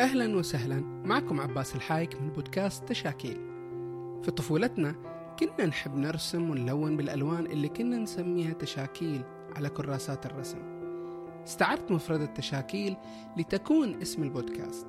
أهلا وسهلا. معكم عباس الحايك من بودكاست تشاكيل. في طفولتنا كنا نحب نرسم ونلون بالألوان اللي كنا نسميها تشاكيل على كراسات الرسم. استعرت مفردة تشاكيل لتكون اسم البودكاست.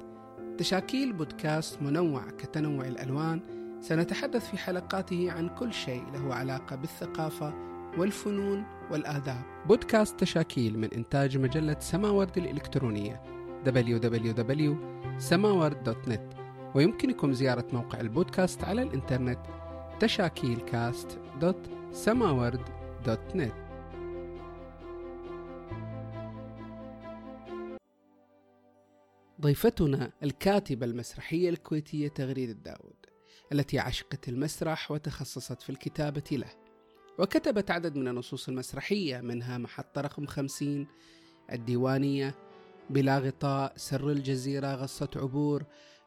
تشاكيل بودكاست منوع كتنوع الألوان. سنتحدث في حلقاته عن كل شيء له علاقة بالثقافة والفنون والآداب. بودكاست تشاكيل من إنتاج مجلة سماورد الإلكترونية www.samaward.net ويمكنكم زيارة موقع البودكاست على الإنترنت تشاكيلكاست.samaward.net ضيفتنا الكاتبة المسرحية الكويتية تغريد الداود التي عشقت المسرح وتخصصت في الكتابة له. وكتبت عدد من النصوص المسرحية منها محطة رقم خمسين الديوانية بلا غطاء سر الجزيرة غصة عبور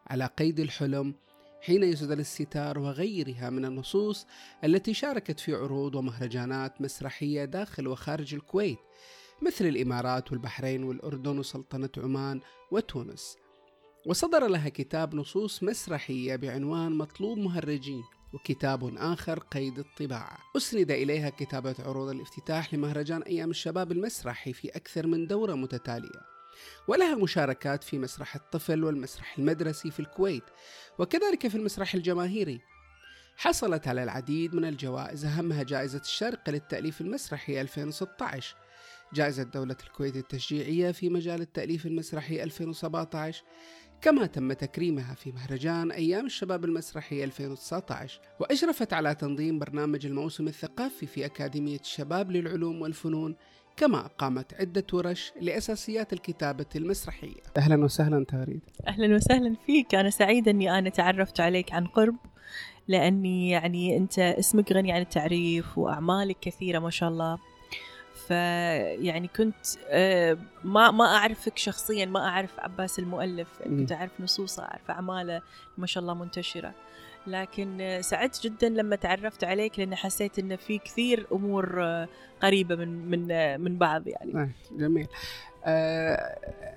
على قيد الحلم حين يسدل الستار وغيرها من النصوص التي شاركت في عروض ومهرجانات مسرحية داخل وخارج الكويت مثل الإمارات والبحرين والأردن وسلطنة عمان وتونس. وصدر لها كتاب نصوص مسرحية بعنوان مطلوب مهرجين وكتاب آخر قيد الطباعة. أسند إليها كتابة عروض الافتتاح لمهرجان أيام الشباب المسرحي في أكثر من دورة متتالية. ولها مشاركات في مسرح الطفل والمسرح المدرسي في الكويت وكذلك في المسرح الجماهيري. حصلت على العديد من الجوائز أهمها جائزة الشرق للتأليف المسرحي 2016 جائزة دولة الكويت التشجيعية في مجال التأليف المسرحي 2017 كما تم تكريمها في مهرجان أيام الشباب المسرحي 2019 وأشرفت على تنظيم برنامج الموسم الثقافي في أكاديمية الشباب للعلوم والفنون كما أقامت عدة ورش لأساسيات الكتابة المسرحية. أهلا وسهلا تغريد. أهلا وسهلا فيك. أنا سعيدة أني أنا تعرفت عليك عن قرب لأني يعني أنت اسمك غني عن التعريف وأعمالك كثيرة ما شاء الله. فيعني كنت آه، ما ما أعرفك شخصيا ما أعرف عباس المؤلف. كنت أعرف نصوصه أعرف أعماله ما شاء الله منتشرة. لكن سعدت جدا لما تعرفت عليك لأن حسيت إن في كثير أمور آه، قريبة من من آه، من بعض يعني. جميل.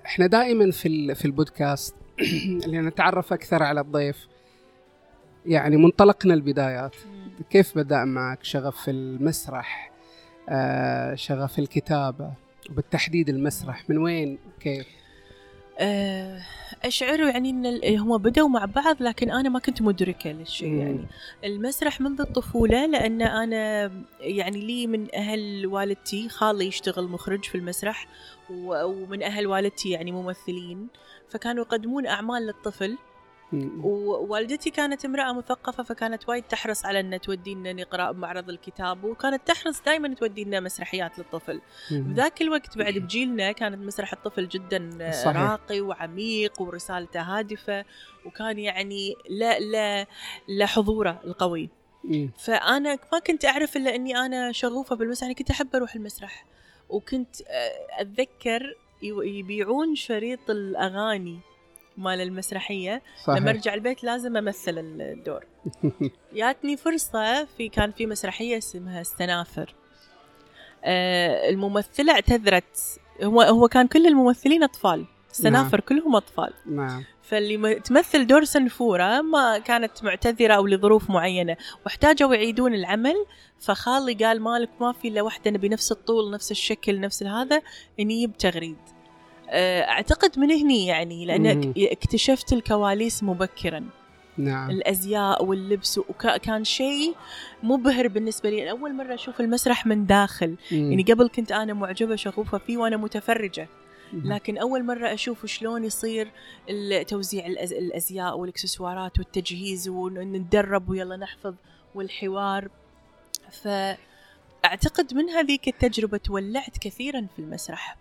إحنا دائما في في البودكاست اللي نتعرف أكثر على الضيف يعني منطلقنا البدايات. كيف بدأ معك؟ شغف في المسرح آه، شغف الكتابة وبالتحديد المسرح من وين؟ كيف؟ آه، أشعر يعني أن هم بدأوا مع بعض لكن أنا ما كنت مدركة للشيء يعني. المسرح منذ الطفولة لأن أنا يعني لي من أهل والدتي خالي يشتغل مخرج في المسرح ومن أهل والدتي يعني ممثلين فكانوا يقدمون أعمال للطفل. ووالدتي كانت امرأة مثقفة فكانت وايد تحرص على أن تودينا نقرأ بمعرض الكتاب وكانت تحرص دائما تودينا مسرحيات للطفل. بذاك الوقت بعد بجيلنا كانت مسرح الطفل جدا صحيح. راقي وعميق ورسالته هادفة وكان يعني لا لا لا حضوره القوي. فأنا ما كنت أعرف إلا أني أنا شغوفة بالمسرح يعني كنت أحب أروح المسرح. وكنت آه، أتذكر يبيعون شريط الأغاني. مال المسرحية. صحيح. لما أرجع البيت لازم أمثل الدور. جاتني فرصة في كان في مسرحية اسمها السنافر. آه الممثلة اعتذرت. هو هو كان كل الممثلين أطفال. السنافر نعم. كلهم أطفال. نعم. فاللي تمثل دور سنفورة ما كانت معتذرة أو لظروف معينة. واحتاجوا يعيدون العمل. فخالي قال مالك ما في إلا واحدة نبي نفس الطول نفس الشكل نفس هذا إني بتغريد آه، أعتقد من هني يعني لأن اكتشفت الكواليس مبكرا. نعم. الأزياء واللبس وكان شيء مبهر بالنسبة لي. أول مرة أشوف المسرح من داخل. مم. يعني قبل كنت أنا معجبة شغوفة فيه وأنا متفرجة. لكن أول مرة أشوف شلون يصير توزيع الأزياء والإكسسوارات والتجهيز ونتدرب ويلا نحفظ والحوار. فأعتقد من هذيك التجربة تولعت كثيرا في المسرح.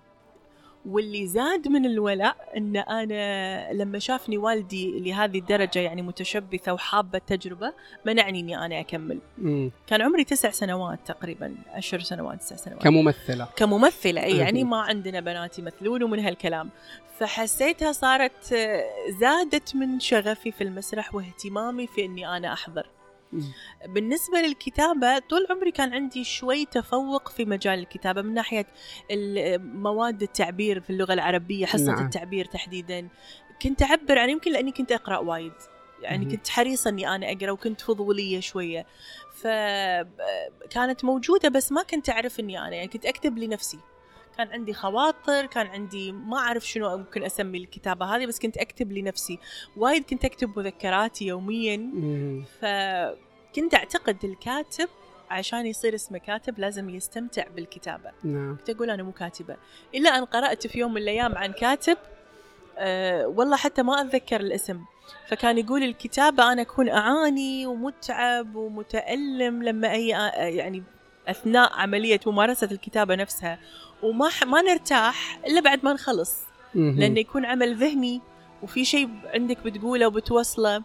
واللي زاد من الولاء إن أنا لما شافني والدي لهذه الدرجة يعني متشبثة وحابة التجربة منعني إني أنا أكمل. مم. كان عمري تسع سنوات تقريبا عشر سنوات تسع سنوات. كممثلة. كممثلة إي يعني ما عندنا بنات يمثلون ومن هالكلام. فحسيتها صارت زادت من شغفي في المسرح واهتمامي في إني أنا أحضر. بالنسبة للكتابة طول عمري كان عندي شوي تفوق في مجال الكتابة من ناحية مواد التعبير في اللغة العربية حصة نعم. التعبير تحديدا. كنت أعبر عن يمكن لأني كنت أقرأ وايد. يعني. كنت حريصه إني أنا أقرأ وكنت فضولية شوية. فكانت موجودة بس ما كنت أعرف إني أنا يعني كنت أكتب لنفسي. كان عندي خواطر كان عندي ما أعرف شنو ممكن أسمي الكتابة هذه بس كنت أكتب لنفسي. وايد كنت أكتب مذكراتي يوميا. فكنت أعتقد الكاتب عشان يصير اسمه كاتب لازم يستمتع بالكتابة. نعم. كنت أقول أنا مو كاتبة. إلا أن قرأت في يوم من الأيام عن كاتب أه والله حتى ما أتذكر الاسم. فكان يقول الكتابة أنا أكون أعاني ومتعب ومتألم لما أي يعني أثناء عملية ممارسة الكتابة نفسها وما ح- ما نرتاح إلا بعد ما نخلص. لأنه يكون عمل ذهني وفي شيء عندك بتقوله وبتوصله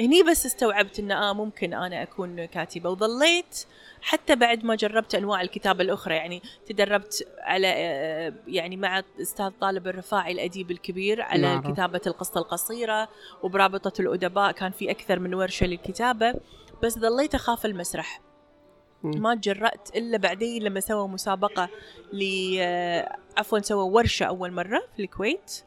هني بس استوعبت إن آه ممكن أنا أكون كاتبة وظليت حتى بعد ما جربت أنواع الكتابة الأخرى يعني تدربت على آه، يعني مع أستاذ طالب الرفاعي الأديب الكبير على نعرف. كتابة القصة القصيرة وبرابطة الأدباء كان في أكثر من ورشة للكتابة بس ظليت أخاف المسرح. ما تجرأت إلا بعدين لما سووا مسابقة ل آه، عفوا سووا ورشة أول مرة في الكويت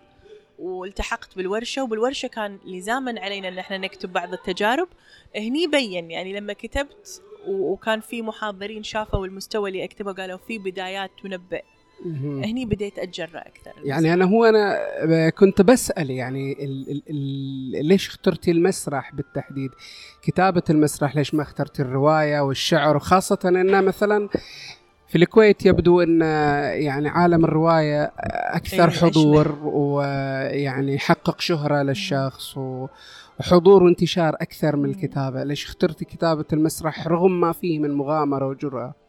والتحقت بالورشة وبالورشة كان لزاما علينا إن إحنا نكتب بعض التجارب هني بين يعني لما كتبت وكان في محاضرين شافوا المستوى اللي أكتبه قالوا في بدايات تنبئ. هني بديت اتجرأ أكثر يعني أنا هو أنا كنت بسأل يعني ال ال ال ليش اخترتي المسرح بالتحديد؟ كتابة المسرح ليش ما اخترتي الرواية والشعر وخاصة ان مثلا في الكويت يبدو إن يعني عالم الرواية أكثر إيه، حضور ويعني يحقق شهرة للشخص وحضور وانتشار أكثر من. الكتابة، ليش اخترتي كتابة المسرح رغم ما فيه من مغامرة وجرأة؟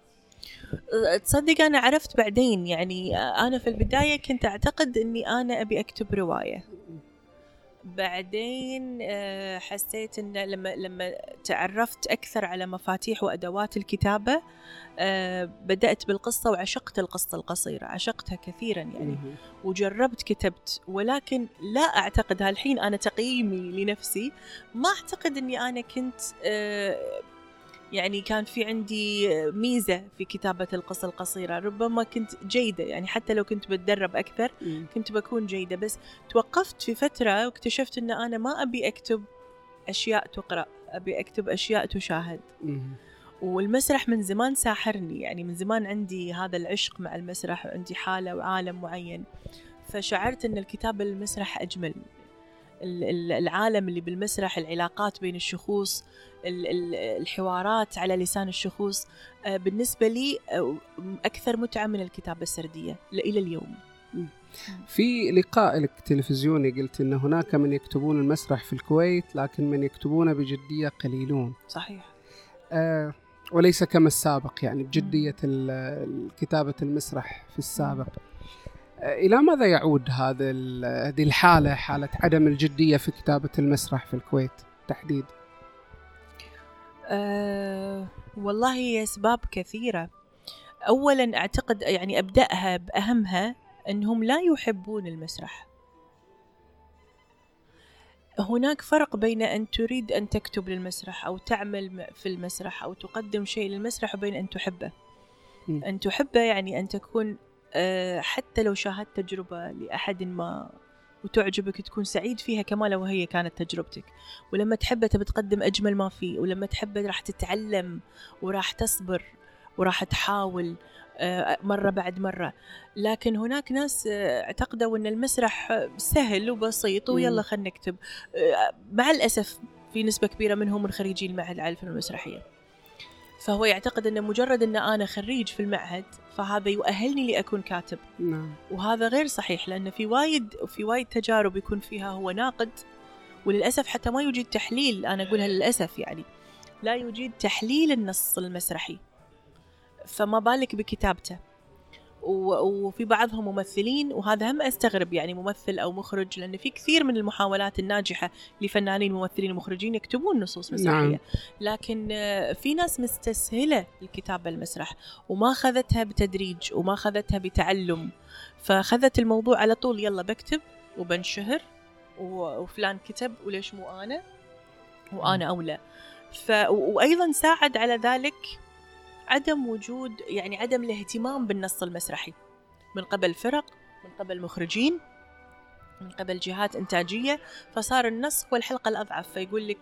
تصدق أنا عرفت بعدين يعني أنا في البداية كنت أعتقد إني أنا أبي أكتب رواية. بعدين آه، حسيت إن لما لما تعرفت أكثر على مفاتيح وأدوات الكتابة آه، بدأت بالقصة وعشقت القصة القصيرة عشقتها كثيرا يعني. وجربت كتبت ولكن لا أعتقد هالحين أنا تقييمي لنفسي ما أعتقد إني أنا كنت آه، يعني كان في عندي ميزة في كتابة القصة القصيرة. ربما كنت جيدة يعني حتى لو كنت بتدرب أكثر مم. كنت بكون جيدة. بس توقفت في فترة واكتشفت إن أنا ما أبي أكتب أشياء تقرأ أبي أكتب أشياء تشاهد. والمسرح من زمان ساحرني يعني من زمان عندي هذا العشق مع المسرح وعندي حالة وعالم معين. فشعرت أن الكتابة للمسرح أجمل. العالم اللي بالمسرح العلاقات بين الشخوص ال- ال- الحوارات على لسان الشخوص آه، بالنسبة لي آه، أكثر متعة من الكتابة السردية إلى اليوم. في لقاء لك تلفزيوني قلت إن هناك من يكتبون المسرح في الكويت لكن من يكتبونه بجدية قليلون. صحيح. آه وليس كما السابق يعني بجدية ال- كتابة المسرح في السابق. إلى ماذا يعود هذا هذه الحالة حالة عدم الجدية في كتابة المسرح في الكويت تحديد؟ أه والله هي أسباب كثيرة. أولا أعتقد يعني أبدأها بأهمها أنهم لا يحبون المسرح. هناك فرق بين أن تريد أن تكتب للمسرح أو تعمل م- في المسرح أو تقدم شيء للمسرح وبين أن تحبه. مم. أن تحبه يعني أن تكون حتى لو شاهدت تجربة لأحد ما وتعجبك تكون سعيد فيها كما لو هي كانت تجربتك. ولما تحبه تبي تقدم أجمل ما فيه ولما تحبه راح تتعلم وراح تصبر وراح تحاول آه، مرة بعد مرة. لكن هناك ناس آه، اعتقدوا أن المسرح آه، سهل وبسيط ويلا. خلينا نكتب. آه، مع الأسف في نسبة كبيرة منهم من خريجي المعهد العالي للفنون المسرحية. فهو يعتقد أن مجرد أن أنا خريج في المعهد فهذا يؤهلني لأكون كاتب. نعم. وهذا غير صحيح لأن في وايد في وايد تجارب يكون فيها هو ناقد وللأسف حتى ما يوجد تحليل أنا أقولها للأسف يعني لا يوجد تحليل النص المسرحي. فما بالك بكتابته. وفي بعضهم ممثلين وهذا هم أستغرب يعني ممثل أو مخرج لأن في كثير من المحاولات الناجحة لفنانين ممثلين ومخرجين يكتبون نصوص مسرحيه نعم. نعم. لكن آه، في ناس مستسهلة الكتابة المسرح وما أخذتها بتدريج وما أخذتها بتعلم فأخذت الموضوع على طول يلا بكتب وبنشهر وفلان كتب وليش مو أنا وأنا أولى ف وأيضا ساعد على ذلك عدم وجود يعني عدم الاهتمام بالنص المسرحي. من قبل فرق من قبل مخرجين من قبل جهات إنتاجية فصار النص هو الحلقة الأضعف فيقول لك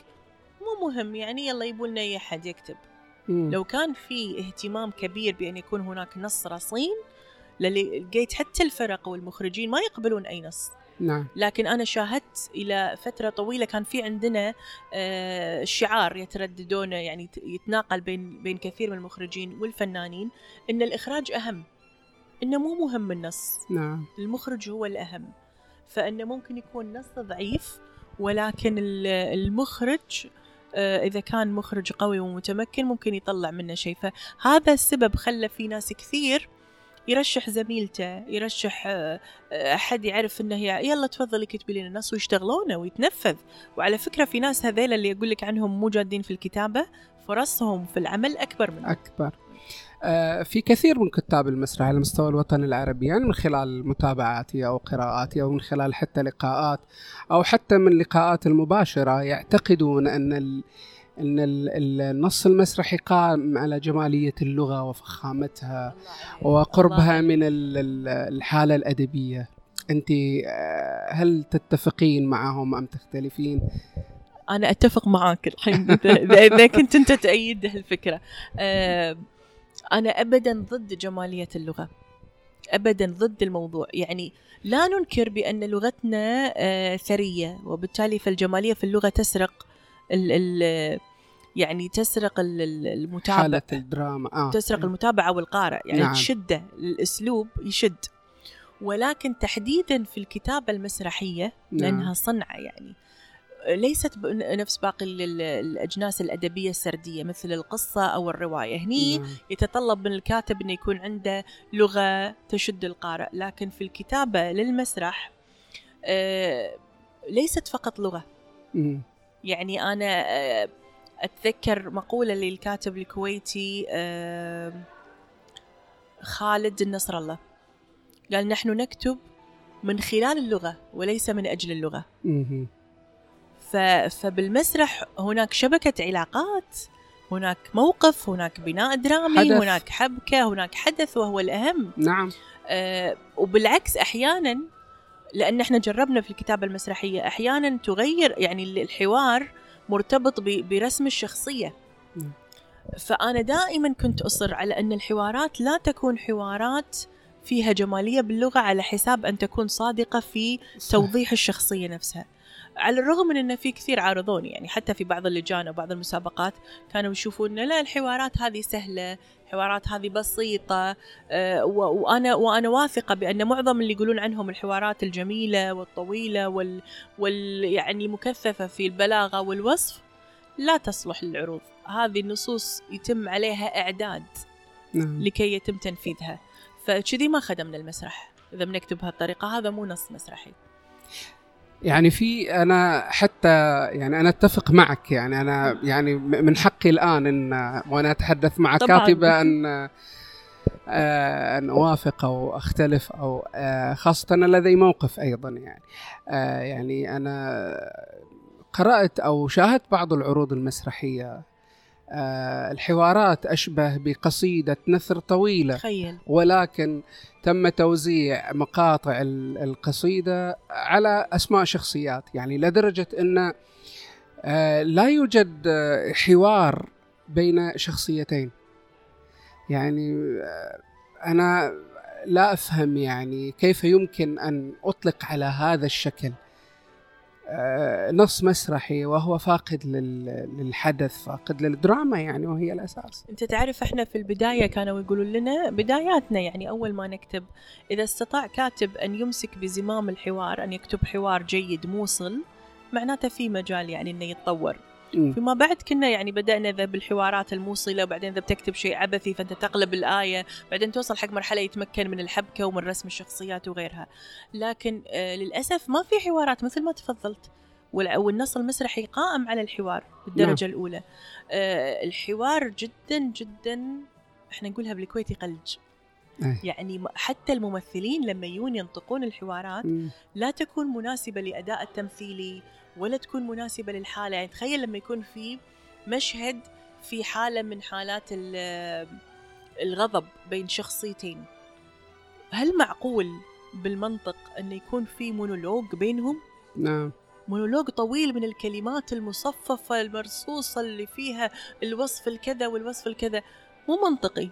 مو مهم يعني يلا يبوا لنا أي أحد يكتب. مم. لو كان في اهتمام كبير بأن يكون هناك نص رصين لقيت حتى الفرق والمخرجين ما يقبلون أي نص. نعم. لكن أنا شاهدت إلى فترة طويلة كان في عندنا آه، شعار يترددونه يعني يتناقل بين بين كثير من المخرجين والفنانين إن الإخراج أهم إنه مو مهم النص. نعم. المخرج هو الأهم. فإنه ممكن يكون نص ضعيف ولكن ال- المخرج آه، إذا كان مخرج قوي ومتمكن ممكن يطلع منه شيء. فهذا السبب خلى في ناس كثير يرشح زميلته يرشح آه، أحد يعرف هي يلا تفضلي كتبي لنا نص ويشتغلونه ويتنفذ. وعلى فكرة في ناس هذيل اللي يقول لك عنهم مو جادين في الكتابة فرصهم في العمل أكبر من أكبر. آه، في كثير من كتاب المسرح على مستوى الوطن العربي يعني من خلال متابعاتي أو قراءاتي أو من خلال حتى لقاءات أو حتى من اللقاءات المباشرة يعتقدون أن ال- النص المسرحي قائم على جمالية اللغة وفخامتها وقربها من ال- ال- الحالة الأدبية. أنت آه، هل تتفقين معهم أم تختلفين؟ أنا أتفق معاك الحين إذا- إذا إذا كنت أنت تأيد هالفكرة. آه، أنا أبدا ضد جمالية اللغة. أبدا ضد الموضوع. يعني لا ننكر بأن لغتنا آه، ثرية وبالتالي فالجمالية في اللغة تسرق ال ال يعني تسرق ال- ال- المتابع حالة الدراما آه. تسرق المتابعة والقارئ يعني نعم. تشده الأسلوب يشد ولكن تحديدا في الكتابة المسرحية نعم. لأنها صنعة يعني ليست نفس باقي ال- ال- الأجناس الأدبية السردية مثل القصة أو الرواية هني نعم. يتطلب من الكاتب أنه يكون عنده لغة تشد القارئ لكن في الكتابة للمسرح آه، ليست فقط لغة مم. يعني أنا آه، أتذكر مقولة للكاتب الكويتي آه، خالد النصر الله قال نحن نكتب من خلال اللغة وليس من مم. ف- فبالمسرح هناك شبكة علاقات هناك موقف هناك بناء درامي حدث. هناك حبكة هناك حدث وهو الأهم نعم آه، وبالعكس أحيانا لأن إحنا جربنا في الكتابة المسرحية أحيانا تغير يعني ال- الحوار مرتبط برسم الشخصية. فأنا دائما كنت أصر على أن الحوارات لا تكون حوارات فيها جمالية باللغة على حساب أن تكون صادقة في. توضيح الشخصية نفسها على الرغم من ان في كثير عارضوني يعني حتى في بعض اللجان وبعض المسابقات كانوا يشوفون لا الحوارات هذه سهلة الحوارات هذه بسيطة آه، و- وأنا وأنا واثقة بأن معظم اللي يقولون عنهم الحوارات الجميلة والطويلة وال, وال يعني المكثفه في البلاغة والوصف لا تصلح للعروض. هذه النصوص يتم عليها إعداد نعم. لكي يتم تنفيذها. فكذي ما خدمنا المسرح. إذا بنكتب بهالطريقة هذا مو نص مسرحي. يعني في أنا حتى يعني أنا أتفق معك يعني أنا يعني من حقي الآن إن وأنا أتحدث مع طبعاً. كاتبة أن آه، أن أوافق أو أختلف أو آه، خاصة أنا لدي موقف أيضا يعني آه، يعني أنا قرأت أو شاهدت بعض العروض المسرحية الحوارات أشبه بقصيدة نثر طويلة. تخيل. ولكن تم توزيع مقاطع ال- القصيدة على أسماء شخصيات. يعني لدرجة أن آه، لا يوجد آه، حوار بين شخصيتين. يعني آه، أنا لا أفهم يعني كيف يمكن أن أطلق على هذا الشكل. آه، نص مسرحي وهو فاقد لل- للحدث فاقد للدراما يعني وهي الأساس. أنت تعرف إحنا في البداية كانوا يقولون لنا بداياتنا يعني أول ما نكتب إذا استطاع كاتب أن يمسك بزمام الحوار أن يكتب حوار جيد موصل معناته في مجال يعني إنه يتطور. فيما بعد كنا يعني بدأنا ذا بالحوارات الموصلة وبعدين إذا بتكتب شيء عبثي فأنت تقلب الآية بعدين توصل حق مرحلة يتمكن من الحبكة ومن رسم الشخصيات وغيرها لكن آه للأسف ما في حوارات مثل ما تفضلت وال- والنص المسرحي قائم على الحوار بالدرجة نعم. الأولى آه الحوار جدا جدا إحنا نقولها بالكويتي قلج أي. يعني م- حتى الممثلين لما يجون ينطقون الحوارات مم. لا تكون مناسبة لأداء التمثيلي ولا تكون مناسبة للحالة. يعني تخيل لما يكون في مشهد في حالة من حالات ال- الغضب بين شخصيتين. هل معقول بالمنطق انه يكون في مونولوج بينهم؟ نعم. مونولوج طويل من الكلمات المصففة المرصوصة اللي فيها الوصف الكذا والوصف الكذا. مو منطقي.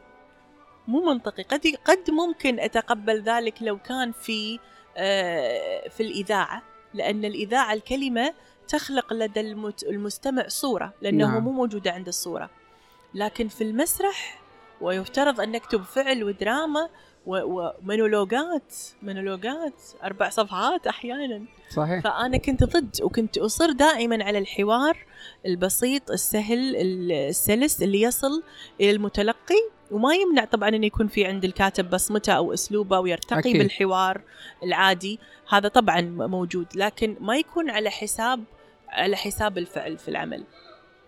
مو منطقي. قد قد ممكن أتقبل ذلك لو كان في آه، في الإذاعة. لأن الإذاعة الكلمة تخلق لدى المستمع صورة لأنه نعم. مو موجودة عند الصورة لكن في المسرح ويفترض أن نكتب فعل ودراما ومونولوجات مونولوجات أربع صفحات أحيانا. صحيح. فأنا كنت ضد وكنت أصر دائما على الحوار البسيط السهل السلس اللي يصل إلى المتلقي. وما يمنع طبعا إنه يكون في عند الكاتب بصمته أو أسلوبه ويرتقي أكيد. بالحوار العادي. هذا طبعا موجود لكن ما يكون على حساب على حساب الفعل في العمل.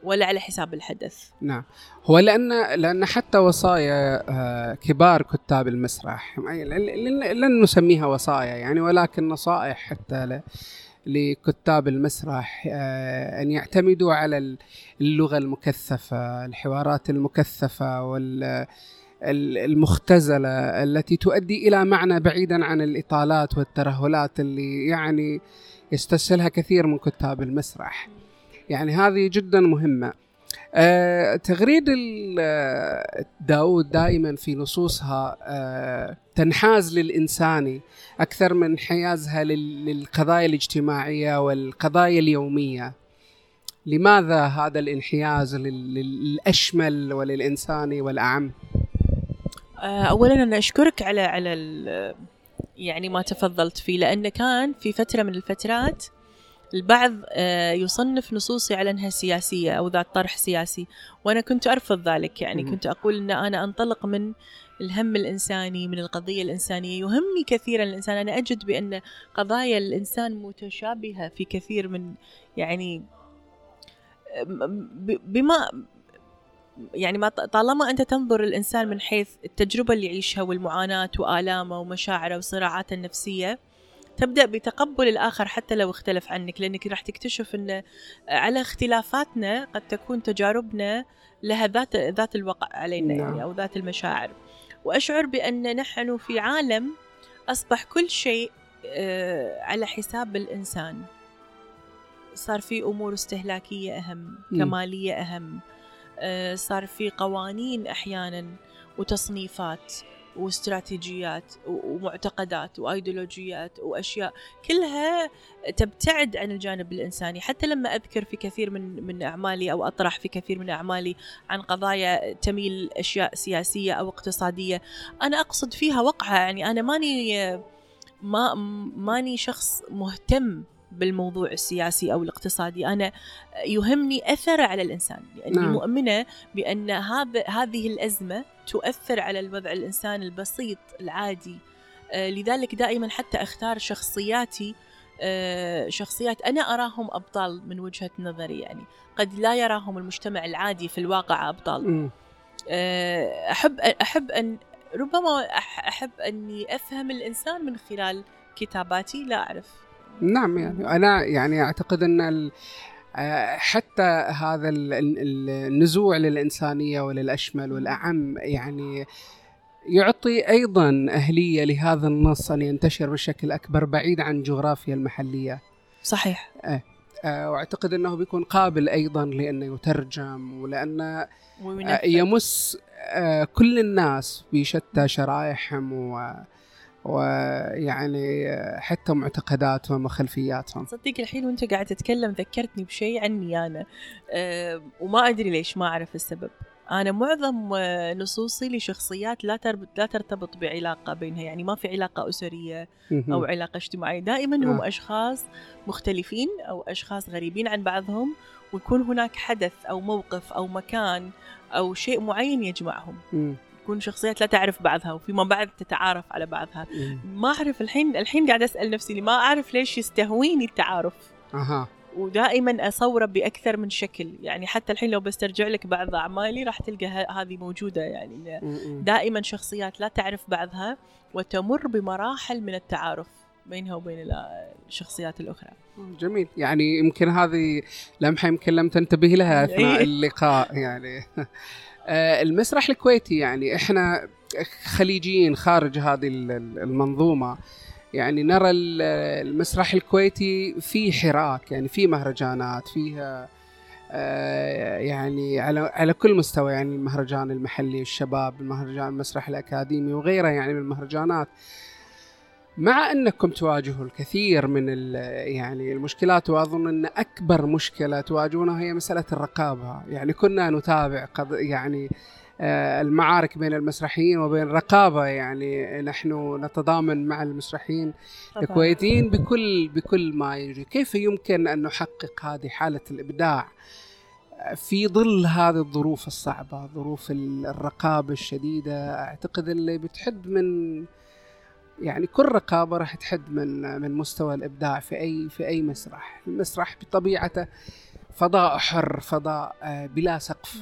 ولا على حساب الحدث نعم هو لأن لأن حتى وصايا آه، كبار كتاب المسرح لن نسميها وصايا يعني ولكن نصائح حتى لكتاب المسرح آه، أن يعتمدوا على اللغة المكثفة الحوارات المكثفة وال المختزلة التي تؤدي إلى معنى بعيدا عن الإطالات والترهلات اللي يعني يستسهلها كثير من كتاب المسرح. يعني هذه جدا مهمة. آه تغريد داود دائما في نصوصها آه تنحاز للإنساني أكثر من حيازها للقضايا الاجتماعية والقضايا اليومية لماذا هذا الانحياز للأشمل وللإنساني والأعم؟ آه، أولا أنا أشكرك على على يعني ما تفضلت فيه لأنه كان في فترة من الفترات البعض آه، يصنف نصوصي على انها سياسية أو ذات طرح سياسي وأنا كنت أرفض ذلك يعني كنت أقول إن أنا أنطلق من الهم الإنساني من القضية الإنسانية يهمني كثيرا الإنسان. أنا أجد بأن قضايا الإنسان متشابهة في كثير من يعني بما يعني ما طالما أنت تنظر الإنسان من حيث التجربة اللي يعيشها والمعاناة وآلامه ومشاعره وصراعاته النفسية تبدأ بتقبل الآخر حتى لو اختلف عنك لأنك راح تكتشف أن على اختلافاتنا قد تكون تجاربنا لها ذات ذات الوقع علينا يعني نعم. أو ذات المشاعر. وأشعر بأن نحن في عالم أصبح كل شيء آه، على حساب الإنسان. صار في أمور استهلاكية أهم كمالية أهم آه، صار في قوانين أحيانا وتصنيفات. واستراتيجيات ومعتقدات وأيديولوجيات وأشياء كلها تبتعد عن الجانب الإنساني. حتى لما أذكر في كثير من من أعمالي أو أطرح في كثير من أعمالي عن قضايا تميل أشياء سياسية أو اقتصادية أنا أقصد فيها وقعة. يعني أنا ماني ما ماني شخص مهتم بالموضوع السياسي أو الاقتصادي أنا يهمني اثره على الإنسان. لاني نعم. مؤمنه بأن هذا هذه الأزمة تؤثر على الوضع الإنسان البسيط العادي. آه لذلك دائما حتى أختار شخصياتي آه شخصيات أنا أراهم أبطال من وجهة نظري. يعني قد لا يراهم المجتمع العادي في الواقع أبطال. آه أحب أحب أن ربما أحب أني أفهم الإنسان من خلال كتاباتي لا أعرف. نعم يعني أنا يعني أعتقد أن آه، حتى هذا النزوع للإنسانية وللأشمل والأعم يعني يعطي أيضا أهلية لهذا النص أن ينتشر بشكل أكبر بعيد عن الجغرافيا المحلية. صحيح. أه. أه وأعتقد أنه بيكون قابل أيضا لأنه يترجم ولأن آه، يمس كل الناس بشتى شرائحهم و ويعني حتى معتقداتهم وخلفياتهم. صدق الحين وأنت قاعد تتكلم ذكرتني بشيء عني أنا. أه وما أدري ليش ما أعرف السبب. أنا معظم نصوصي لشخصيات لا لا ترتبط بعلاقة بينها. يعني ما في علاقة أسرية أو علاقة اجتماعية. دائما هم آه. أشخاص مختلفين أو أشخاص غريبين عن بعضهم ويكون هناك حدث أو موقف أو مكان أو شيء معين يجمعهم. تكون شخصيات لا تعرف بعضها وفيما بعد تتعارف على بعضها. ما أعرف الحين الحين قاعد أسأل نفسي ما أعرف ليش يستهويني التعارف. أها. ودائما أصوره بأكثر من شكل. يعني حتى الحين لو بسترجع لك بعض أعمالي راح تلقى هذه موجودة. يعني دائما شخصيات لا تعرف بعضها وتمر بمراحل من التعارف بينها وبين الشخصيات الأخرى. جميل. يعني يمكن هذه لمحة يمكن لم تنتبه لها أثناء إيه. اللقاء. يعني المسرح الكويتي يعني. إحنا خليجيين خارج هذه المنظومة. يعني نرى المسرح الكويتي في حراك يعني في مهرجانات فيها آه، يعني على على كل مستوى يعني المهرجان المحلي الشباب المهرجان المسرح الأكاديمي وغيرها يعني من المهرجانات. مع أنكم تواجهوا الكثير من يعني المشكلات وأظن أن أكبر مشكلة تواجهونها هي مسألة الرقابة. يعني كنا نتابع قد يعني آه، المعارك بين المسرحيين وبين الرقابة. يعني نحن نتضامن مع المسرحيين الكويتيين بكل بكل ما يجري. كيف يمكن أن نحقق هذه حالة الإبداع في ظل هذه الظروف الصعبة ظروف الرقابة الشديدة؟ أعتقد اللي بتحد من يعني كل رقابة راح تحد من من مستوى الإبداع في أي في أي مسرح. المسرح بطبيعته فضاء حر فضاء آه، بلا سقف.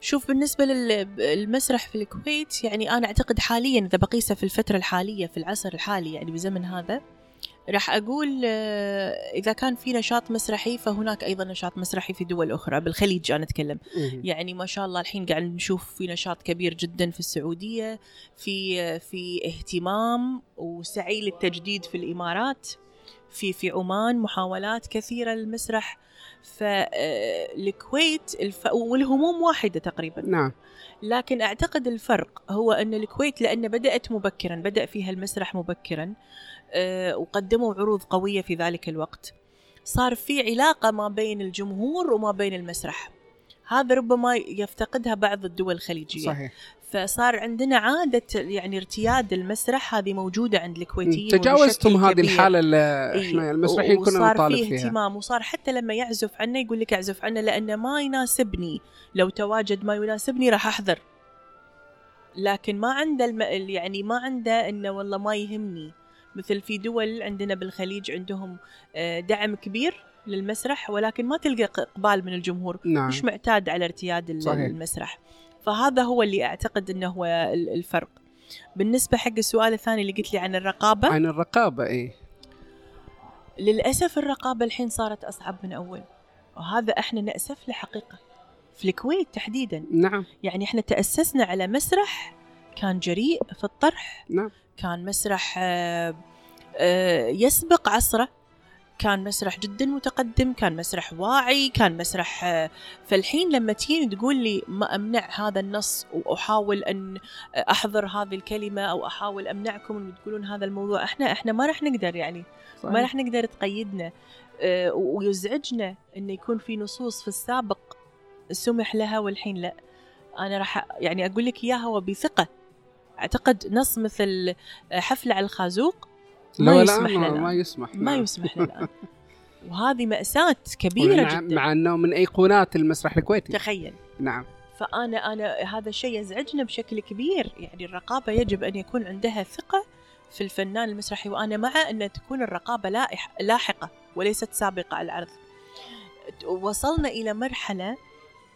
شوف بالنسبة للمسرح في الكويت يعني أنا أعتقد حاليا إذا بقيسه في الفترة الحالية في العصر الحالي يعني بزمن هذا راح أقول آه، إذا كان في نشاط مسرحي فهناك أيضا نشاط مسرحي في دول أخرى بالخليج أنا أتكلم. يعني ما شاء الله الحين قاعد نشوف في نشاط كبير جدا في السعودية في في اهتمام وسعي للتجديد في الإمارات في في عمان محاولات كثيرة للمسرح. فالكويت آه، الف... والهموم واحدة تقريبا. نعم. لكن أعتقد الفرق هو أن الكويت لأن بدأت مبكرا بدأ فيها المسرح مبكرا. آه، وقدموا عروض قوية في ذلك الوقت. صار في علاقة ما بين الجمهور وما بين المسرح. هذا ربما يفتقدها بعض الدول الخليجية. صحيح. فصار عندنا عادة يعني ارتياد المسرح هذه موجودة عند الكويتيين تجاوزتم هذه الحالة اللي إحنا المسرحيين كنا نطالب فيها. وصار فيه اهتمام وصار حتى لما يعزف عنا يقول لك اعزف عنا لأنه ما يناسبني. لو تواجد ما يناسبني راح أحضر. لكن ما عنده الم... يعني ما عنده إنه والله ما يهمني. مثل في دول عندنا بالخليج عندهم آه، دعم كبير للمسرح ولكن ما تلقى اقبال من الجمهور نعم. مش معتاد على ارتياد صحيح. المسرح. فهذا هو اللي أعتقد إنه هو الفرق. بالنسبة حق السؤال الثاني اللي قلت لي عن الرقابة عن الرقابة اي للأسف الرقابة الحين صارت أصعب من أول وهذا إحنا نأسف له حقيقه في الكويت تحديدا. نعم. يعني إحنا تأسسنا على مسرح كان جريء في الطرح. نعم. كان مسرح آه، آه، يسبق عصره. كان مسرح جدا متقدم كان مسرح واعي كان مسرح آه، فالحين لما تجيني تقول لي ما أمنع هذا النص وأحاول أن أحضر هذه الكلمة أو أحاول أمنعكم أن تقولون هذا الموضوع إحنا إحنا ما راح نقدر يعني صحيح. ما راح نقدر تقيدنا. ويزعجنا انه يكون في نصوص في السابق سمح لها والحين لا. أنا راح يعني أقول لك إياها وبثقة. أعتقد نص مثل حفلة على الخازوق ما يسمح لنا. ما يسمح ما نعم. يسمح لنا. وهذه مأساة كبيرة مع جدا. مع إنه من أيقونات المسرح الكويتي. تخيل. نعم. فأنا أنا هذا الشيء يزعجنا بشكل كبير. يعني الرقابة يجب أن يكون عندها ثقة في الفنان المسرحي وأنا مع أن تكون الرقابة لاحقة وليست سابقة على العرض وصلنا إلى مرحلة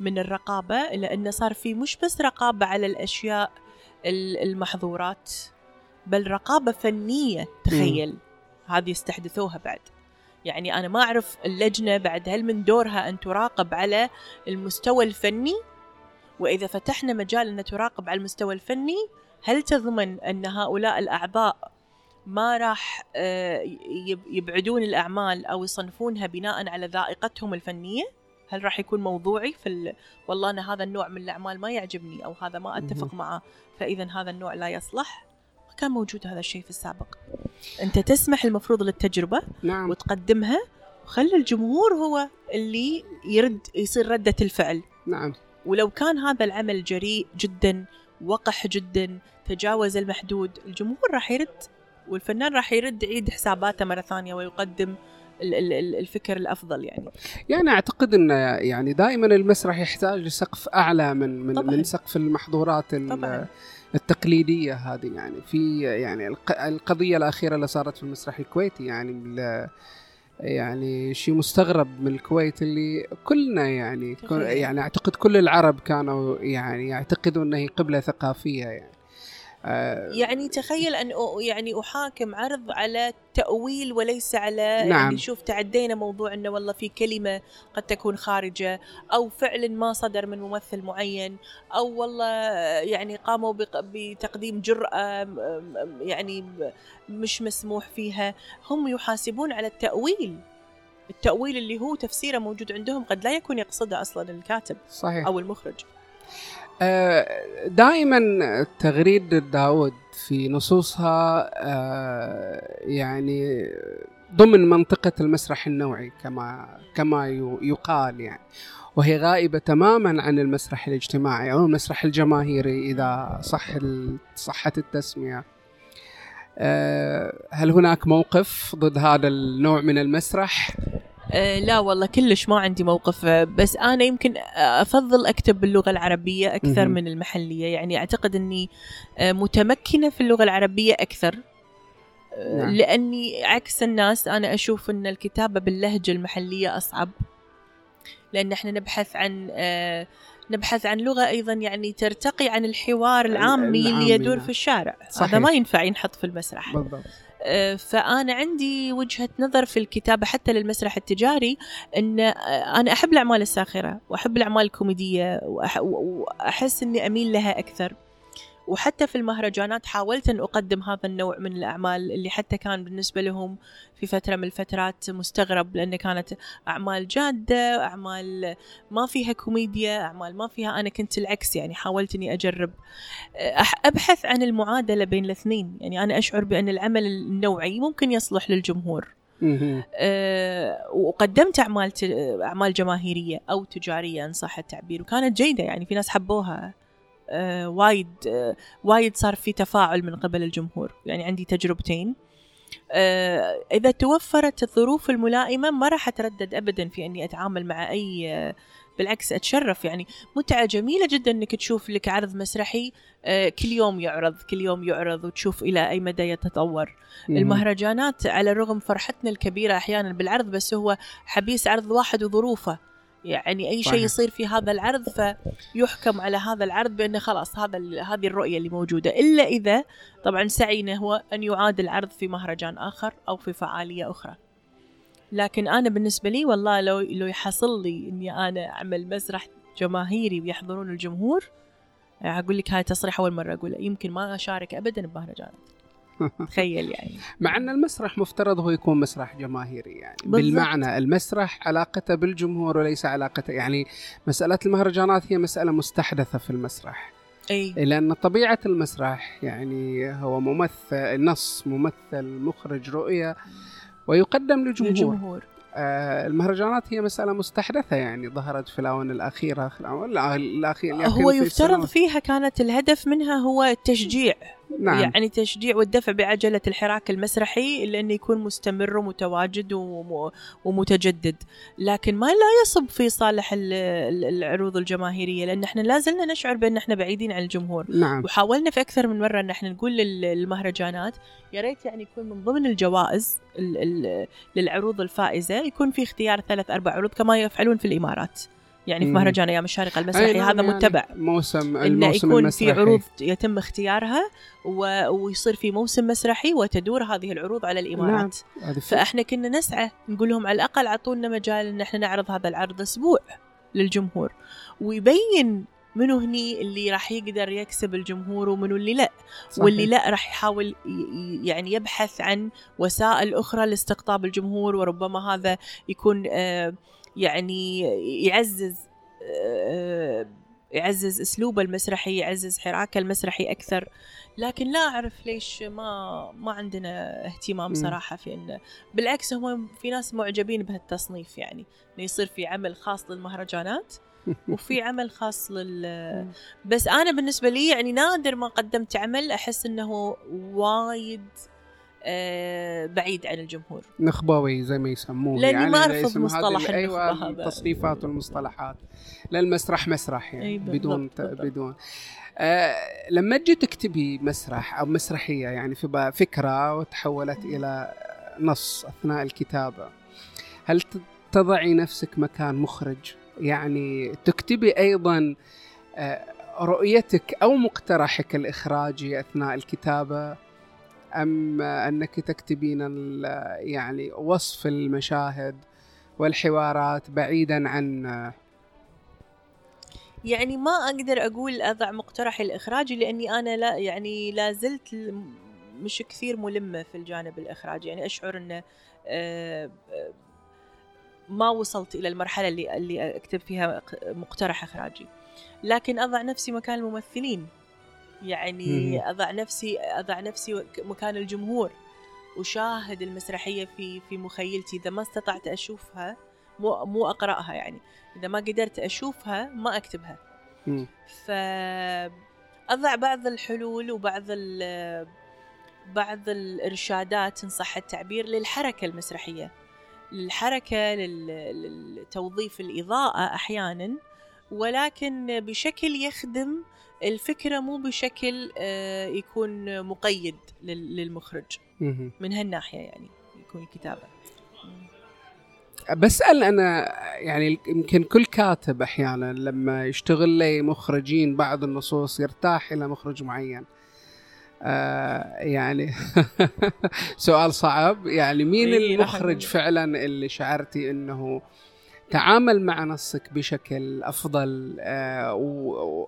من الرقابة لأنه صار في مش بس رقابة على الأشياء المحظورات بل رقابة فنية تخيل. هذه استحدثوها بعد يعني أنا ما أعرف اللجنة بعد هل من دورها أن تراقب على المستوى الفني وإذا فتحنا مجال أن تراقب على المستوى الفني هل تضمن أن هؤلاء الأعضاء ما راح آه، يبعدون الأعمال أو يصنفونها بناء على ذائقتهم الفنية؟ هل راح يكون موضوعي في ال... والله أنا هذا النوع من الأعمال ما يعجبني أو هذا ما أتفق معه فإذا هذا النوع لا يصلح. ما كان موجود هذا الشيء في السابق. أنت تسمح المفروض للتجربة نعم. وتقدمها وخلي الجمهور هو اللي يرد يصير ردة الفعل. نعم. ولو كان هذا العمل جريء جدا وقح جدا تجاوز المحدود الجمهور راح يرد والفنان راح يرد يعيد حساباته مرة ثانية ويقدم الفكر الأفضل يعني يعني أعتقد إن يعني دائما المسرح يحتاج لسقف أعلى من من, طبعًا. من سقف المحظورات طبعًا. التقليدية هذه يعني في يعني القضية الأخيرة اللي صارت في المسرح الكويتي يعني يعني شيء مستغرب من الكويت اللي كلنا يعني يعني أعتقد كل العرب كانوا يعني يعتقدوا إنها قبلة ثقافية يعني آه، يعني تخيل أن يعني أحاكم عرض على تأويل وليس على نعم. يعني شوف تعدينا موضوع أنه والله في كلمة قد تكون خارجة أو فعل ما صدر من ممثل معين أو والله يعني قاموا بتقديم جرأة يعني مش مسموح فيها. هم يحاسبون على التأويل. التأويل اللي هو تفسيره موجود عندهم قد لا يكون يقصده أصلا الكاتب صحيح. أو المخرج. دائما تغريدة داود في نصوصها آه، يعني ضمن منطقة المسرح النوعي كما كما يقال يعني وهي غائبة تماما عن المسرح الاجتماعي أو المسرح الجماهيري إذا صح صحت التسمية آه، هل هناك موقف ضد هذا النوع من المسرح؟ أه لا والله كلش ما عندي موقف أه، بس أنا يمكن أفضل أكتب باللغة العربية أكثر. من المحلية يعني أعتقد إني أه، متمكنة في اللغة العربية أكثر نعم. لأني عكس الناس أنا أشوف إن الكتابة باللهجة المحلية أصعب لأن إحنا نبحث عن أه، نبحث عن لغة أيضا يعني ترتقي عن الحوار العامي اللي يدور نعم. في الشارع صحيح. هذا ما ينفع ينحط في المسرح بالضبط آه، فأنا عندي وجهة نظر في الكتابة حتى للمسرح التجاري أن آه، أنا أحب الأعمال الساخرة وأحب الأعمال الكوميدية وأح- وأحس أني أميل لها أكثر. وحتى في المهرجانات حاولت أن أقدم هذا النوع من الأعمال اللي حتى كان بالنسبة لهم في فترة من الفترات مستغرب لأن كانت أعمال جادة أعمال ما فيها كوميديا أعمال ما فيها أنا كنت العكس يعني حاولت أني أجرب. أبحث عن المعادلة بين الاثنين. يعني أنا أشعر بأن العمل النوعي ممكن يصلح للجمهور. أه وقدمت أعمال ت- أعمال جماهيرية أو تجارية إن صح التعبير وكانت جيدة يعني في ناس حبوها. أه وايد أه وايد صار في تفاعل من قبل الجمهور. يعني عندي تجربتين. أه إذا توفرت الظروف الملائمة ما راح أتردد أبدا في أني أتعامل مع أي آه، بالعكس أتشرف. يعني متعة جميلة جدا أنك تشوف لك عرض مسرحي آه، كل يوم يعرض كل يوم يعرض وتشوف إلى أي مدى يتطور. مهم. المهرجانات على الرغم فرحتنا الكبيرة أحيانا بالعرض بس هو حبيس عرض واحد وظروفه. يعني أي شيء. يصير في هذا العرض فيحكم على هذا العرض بأنه خلاص هذا هذه الرؤية اللي موجودة. إلا إذا طبعا سعينا هو أن يعاد العرض في مهرجان آخر أو في فعالية أخرى. لكن أنا بالنسبة لي والله لو لو يحصل لي إني أنا أعمل مسرح جماهيري ويحضرون الجمهور أقول لك هاي تصريح أول مرة أقوله يمكن ما أشارك أبدا بمهرجانات. تخيل يعني. مع أن المسرح مفترض هو يكون مسرح جماهيري يعني. بالضبط. بالمعنى المسرح علاقته بالجمهور وليس علاقته يعني مسألة المهرجانات هي مسألة مستحدثة في المسرح. أي. لأن طبيعة المسرح يعني هو ممثل نص ممثل مخرج رؤية ويقدم للجمهور. الجمهور آه المهرجانات هي مسألة مستحدثة يعني ظهرت في الآونة الأخيرة في الآونة الاخيره هو يفترض فيها كانت الهدف منها هو التشجيع. نعم. يعني تشجيع والدفع بعجلة الحراك المسرحي لأنه يكون مستمر ومتواجد وم- ومتجدد. لكن ما لا يصب في صالح ال- ال- العروض الجماهيرية لأن إحنا لا زلنا نشعر بأن إحنا بعيدين عن الجمهور. نعم. وحاولنا في أكثر من مرة أن إحنا نقول لل- للمهرجانات يا ريت يعني يكون من ضمن الجوائز ال- ال- للعروض الفائزة يكون في اختيار ثلاث أربع عروض كما يفعلون في الإمارات. يعني في. مهرجان أيام الشارقة المسرحي نعم هذا يعني متبع موسم إنه يكون في المسرحي. عروض يتم اختيارها و... ويصير في موسم مسرحي وتدور هذه العروض على الامارات نعم. فإحنا كنا نسعى نقول لهم على الأقل أعطونا مجال إن إحنا نعرض هذا العرض أسبوع للجمهور ويبين منو هني اللي راح يقدر يكسب الجمهور ومنو اللي لا صحيح. واللي لا راح يحاول يعني يبحث عن وسائل أخرى لاستقطاب الجمهور وربما هذا يكون آه، يعني يعزز آه، يعزز اسلوبه المسرحي يعزز حراكه المسرحي أكثر لكن لا أعرف ليش ما ما عندنا اهتمام. صراحة في انه بالعكس هم في ناس معجبين بهالتصنيف يعني إنه يصير في عمل خاص للمهرجانات وفي عمل خاص لل بس أنا بالنسبة لي يعني نادر ما قدمت عمل أحس إنه وايد بعيد عن الجمهور. نخبوي زي ما يسموه لأني يعني ما هذا مصطلح أيوه هذا. التصنيفات والمصطلحات. لأن المسرح مسرح يعني أي بالضبط، بدون بالضبط. بدون. آه لما تجي تكتبي مسرح أو مسرحية يعني في فكرة وتحولت إلى نص أثناء الكتابة هل تضعي نفسك مكان مخرج؟ يعني تكتبي أيضا آه رؤيتك أو مقترحك الإخراجي أثناء الكتابة؟ أم أنك تكتبين يعني وصف المشاهد والحوارات بعيدا عن يعني ما أقدر أقول أضع مقترحي الاخراجي لأني أنا لا يعني لا زلت مش كثير ملمة في الجانب الاخراجي يعني أشعر انه آه، ما وصلت إلى المرحلة اللي اللي أكتب فيها مقترح إخراجي. لكن أضع نفسي مكان الممثلين. يعني أضع نفسي أضع نفسي مكان الجمهور وشاهد المسرحية في في مخيلتي. إذا ما استطعت أشوفها مو مو أقرأها يعني. إذا ما قدرت أشوفها ما أكتبها. ف أضع بعض الحلول وبعض بعض الإرشادات إن صح التعبير للحركة المسرحية. للحركة للتوظيف الإضاءة أحيانا. ولكن بشكل يخدم الفكرة مو بشكل آه، يكون مقيد للمخرج. من هالناحية يعني يكون الكتابه بسأل أنا يعني يمكن كل كاتب أحيانا لما يشتغل لي مخرجين بعض النصوص يرتاح إلى مخرج معين. آه يعني سؤال صعب. يعني مين إيه المخرج فعلا اللي شعرتي أنه تعامل مع نصك بشكل أفضل آه و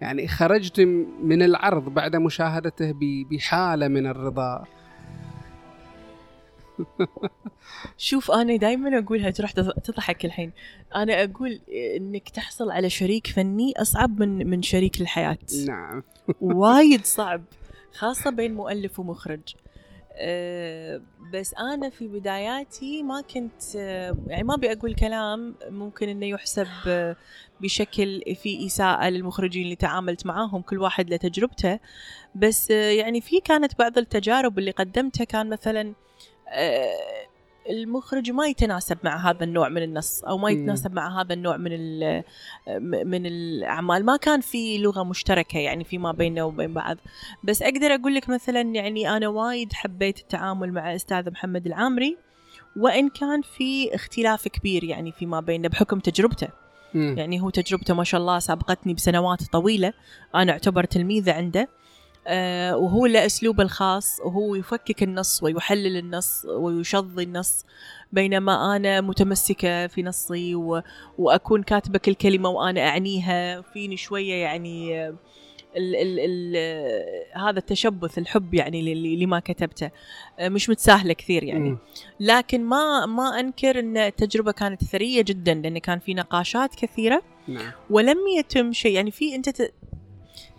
يعني خرجت من العرض بعد مشاهدته بحالة من الرضا. شوف أنا دائما اقولها تروح تضحك الحين. أنا أقول إنك تحصل على شريك فني أصعب من من شريك الحياة. نعم. وايد صعب خاصة بين مؤلف ومخرج. بس أنا في بداياتي ما كنت أه يعني ما أبي أقول كلام ممكن إنه يحسب أه بشكل في إساءة للمخرجين اللي تعاملت معاهم كل واحد له تجربته. بس يعني في كانت بعض التجارب اللي قدمتها كان مثلا آه، المخرج ما يتناسب مع هذا النوع من النص أو ما يتناسب مع هذا النوع من من الأعمال. ما كان في لغة مشتركة يعني فيما بيننا وبين بعض. بس أقدر أقول لك مثلا يعني أنا وايد حبيت التعامل مع أستاذ محمد العامري وإن كان في اختلاف كبير يعني فيما بيننا بحكم تجربته. يعني هو تجربته ما شاء الله سابقتني بسنوات طويلة. أنا أعتبر تلميذة عنده. وهو له أسلوبه الخاص وهو يفكك النص ويحلل النص ويشظي النص. بينما أنا متمسكة في نصي و... وأكون كاتبة كل كلمة وأنا أعنيها. فيني شوية يعني ال ال ال هذا التشبث الحب يعني لما كتبته آه، مش متساهلة كثير يعني. لكن ما ما أنكر أن التجربة كانت ثرية جدا لأن كان في نقاشات كثيرة. نعم. ولم يتم شيء يعني في أنت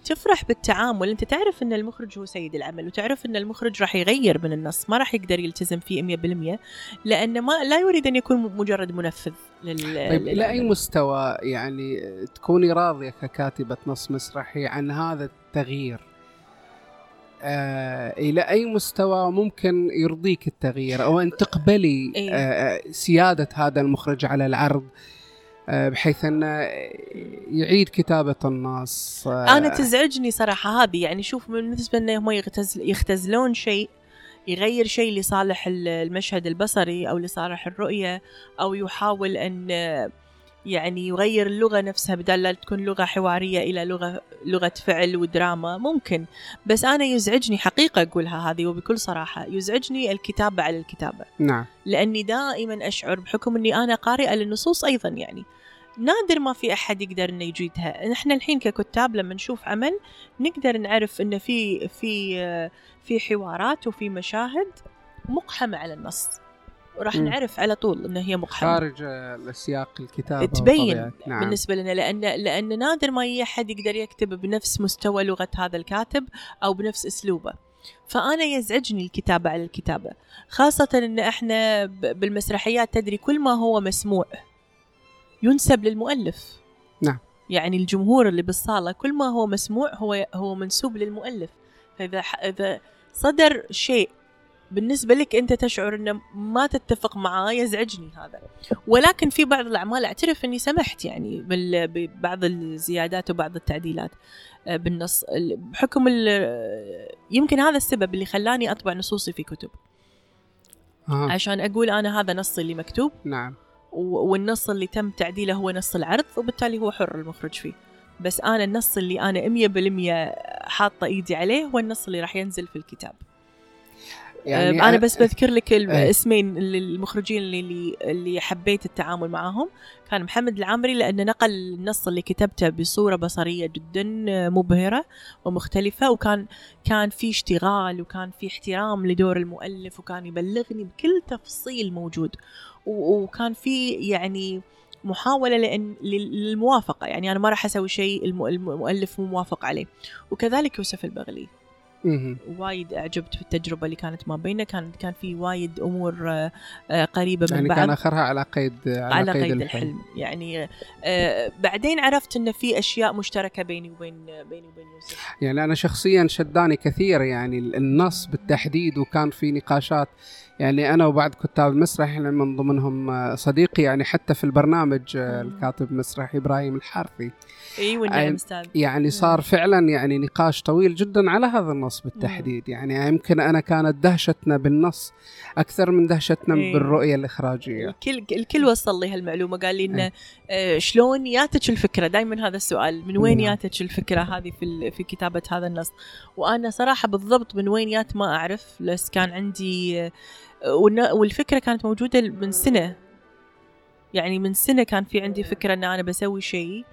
تفرح بالتعامل. أنت تعرف إن المخرج هو سيد العمل وتعرف إن المخرج راح يغير من النص ما راح يقدر يلتزم فيه 100% لأنه ما لا يريد أن يكون مجرد منفذ لل طيب إلى أي مستوى يعني تكوني راضية ككاتبة نص مسرحي عن هذا التغيير؟ آه إلى أي مستوى ممكن يرضيك التغيير؟ أو أن تقبلي إيه. آه سيادة هذا المخرج على العرض؟ آه، بحيث انه يعيد كتابة النص. آه، أنا تزعجني صراحة هذه يعني شوف بالنسبة إنه هم يختزل يختزلون شيء يغير شيء لصالح المشهد البصري أو لصالح الرؤية أو يحاول أن يعني يغير اللغة نفسها بدل لا تكون لغة حوارية إلى لغة لغة فعل ودراما ممكن. بس أنا يزعجني حقيقة أقولها هذه وبكل صراحة يزعجني الكتابة على الكتابة. نعم. لأني دائما أشعر بحكم أني أنا قارئة للنصوص أيضا يعني. نادر ما في أحد يقدر إنه يجيدها. نحن الحين ككتاب لما نشوف عمل نقدر نعرف إنه في في في حوارات وفي مشاهد مقحمة على النص. وراح نعرف على طول إنه هي مقحمة. خارج السياق الكتابة تبين نعم. بالنسبة لنا لأن لأن نادر ما اي أحد يقدر يكتب بنفس مستوى لغة هذا الكاتب أو بنفس أسلوبه. فأنا يزعجني الكتابة على الكتابة خاصة إن إحنا بالمسرحيات تدري كل ما هو مسموع ينسب للمؤلف. نعم. يعني الجمهور اللي بالصالة كل ما هو مسموع هو هو منسوب للمؤلف. فإذا إذا صدر شيء بالنسبة لك أنت تشعر أنه ما تتفق معاه يزعجني هذا. ولكن في بعض الأعمال أعترف أني سمحت يعني ببعض الزيادات وبعض التعديلات آه، بالنص. بحكم يمكن هذا السبب اللي خلاني أطبع نصوصي في كتب. آه. عشان أقول أنا هذا نصي اللي مكتوب. نعم. والنص اللي تم تعديله هو نص العرض وبالتالي هو حر المخرج فيه. بس أنا النص اللي مية بالمية حاطة إيدي عليه هو النص اللي راح ينزل في الكتاب. يعني أنا بس بذكر لك الاسمين المخرجين اللي اللي حبيت التعامل معاهم. كان محمد العامري لأنه نقل النص اللي كتبته بصورة بصرية جدا مبهرة ومختلفة وكان كان في اشتغال وكان في احترام لدور المؤلف وكان يبلغني بكل تفصيل موجود. وكان في يعني محاولة لأن للموافقة. يعني أنا ما راح أسوي شيء المؤلف مو موافق عليه. وكذلك يوسف البغلي. وايد أعجبت بالتجربة اللي كانت ما بيننا. كان كان في وايد أمور آه، آه، قريبة من يعني بعض. كان آخرها على قيد على, على قيد, قيد الحلم. الحلم. يعني آه، بعدين عرفت إن في أشياء مشتركة بيني وبين بيني وبين يوسف. يعني أنا شخصيا شداني كثير يعني النص بالتحديد وكان في نقاشات يعني أنا وبعض كتاب المسرح يعني من ضمنهم صديقي يعني حتى في البرنامج الكاتب مسرح إبراهيم الحارثي. أيوه نعم أستاذ. يعني صار فعلا يعني نقاش طويل جدا على هذا النص بالتحديد. يعني يمكن أنا كانت دهشتنا بالنص أكثر من دهشتنا إيه. بالرؤية الإخراجية. الكل الكل وصل لي هالمعلومة قال لي انه. شلون ياتك الفكرة؟ دائما هذا السؤال من وين ياتك الفكرة هذه في في كتابة هذا النص؟ وأنا صراحة بالضبط من وين يات ما أعرف بس كان عندي والفكرة كانت موجودة من سنة. يعني من سنة كان في عندي فكرة إن أنا بسوي شيء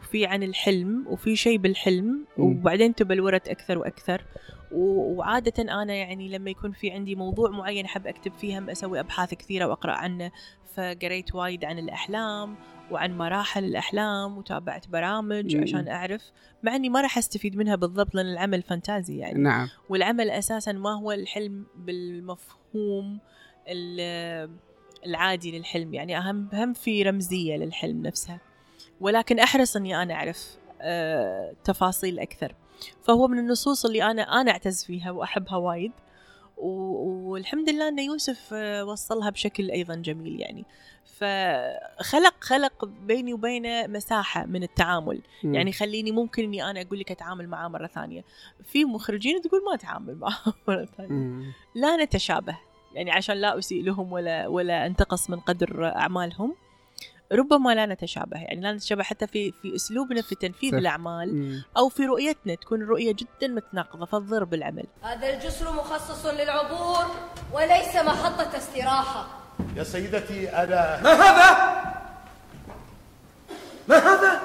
وفي عن الحلم وفي شيء بالحلم وبعدين تبلورت أكثر وأكثر. وعادة أنا يعني لما يكون في عندي موضوع معين أحب أكتب فيها أسوي أبحاث كثيرة وأقرأ عنه. فقريت وايد عن الأحلام وعن مراحل الأحلام وتابعت برامج مم. عشان أعرف مع أني ما راح أستفيد منها بالضبط لأن العمل فانتازي يعني نعم. والعمل أساسا ما هو الحلم بالمفهوم العادي للحلم يعني أهم هم في رمزية للحلم نفسها ولكن أحرص أني أنا أعرف أه تفاصيل أكثر فهو من النصوص اللي أنا أنا أعتز فيها وأحبها وايد والحمد لله أن يوسف آه، وصلها بشكل أيضا جميل يعني. فخلق خلق بيني وبينه مساحة من التعامل. م. يعني خليني ممكن إني أنا أقول لك أتعامل معاه مرة ثانية. في مخرجين تقول ما أتعامل معاه مرة ثانية. م. لا نتشابه. يعني عشان لا أسيء لهم ولا ولا أنتقص من قدر أعمالهم. ربما لا نتشابه يعني لا نتشابه حتى في في أسلوبنا في تنفيذ صح. الأعمال مم. أو في رؤيتنا تكون الرؤيه جدا متناقضة فالضر بالعمل. هذا الجسر مخصص للعبور وليس محطة استراحة. يا سيدتي أنا ما هذا؟ ما هذا؟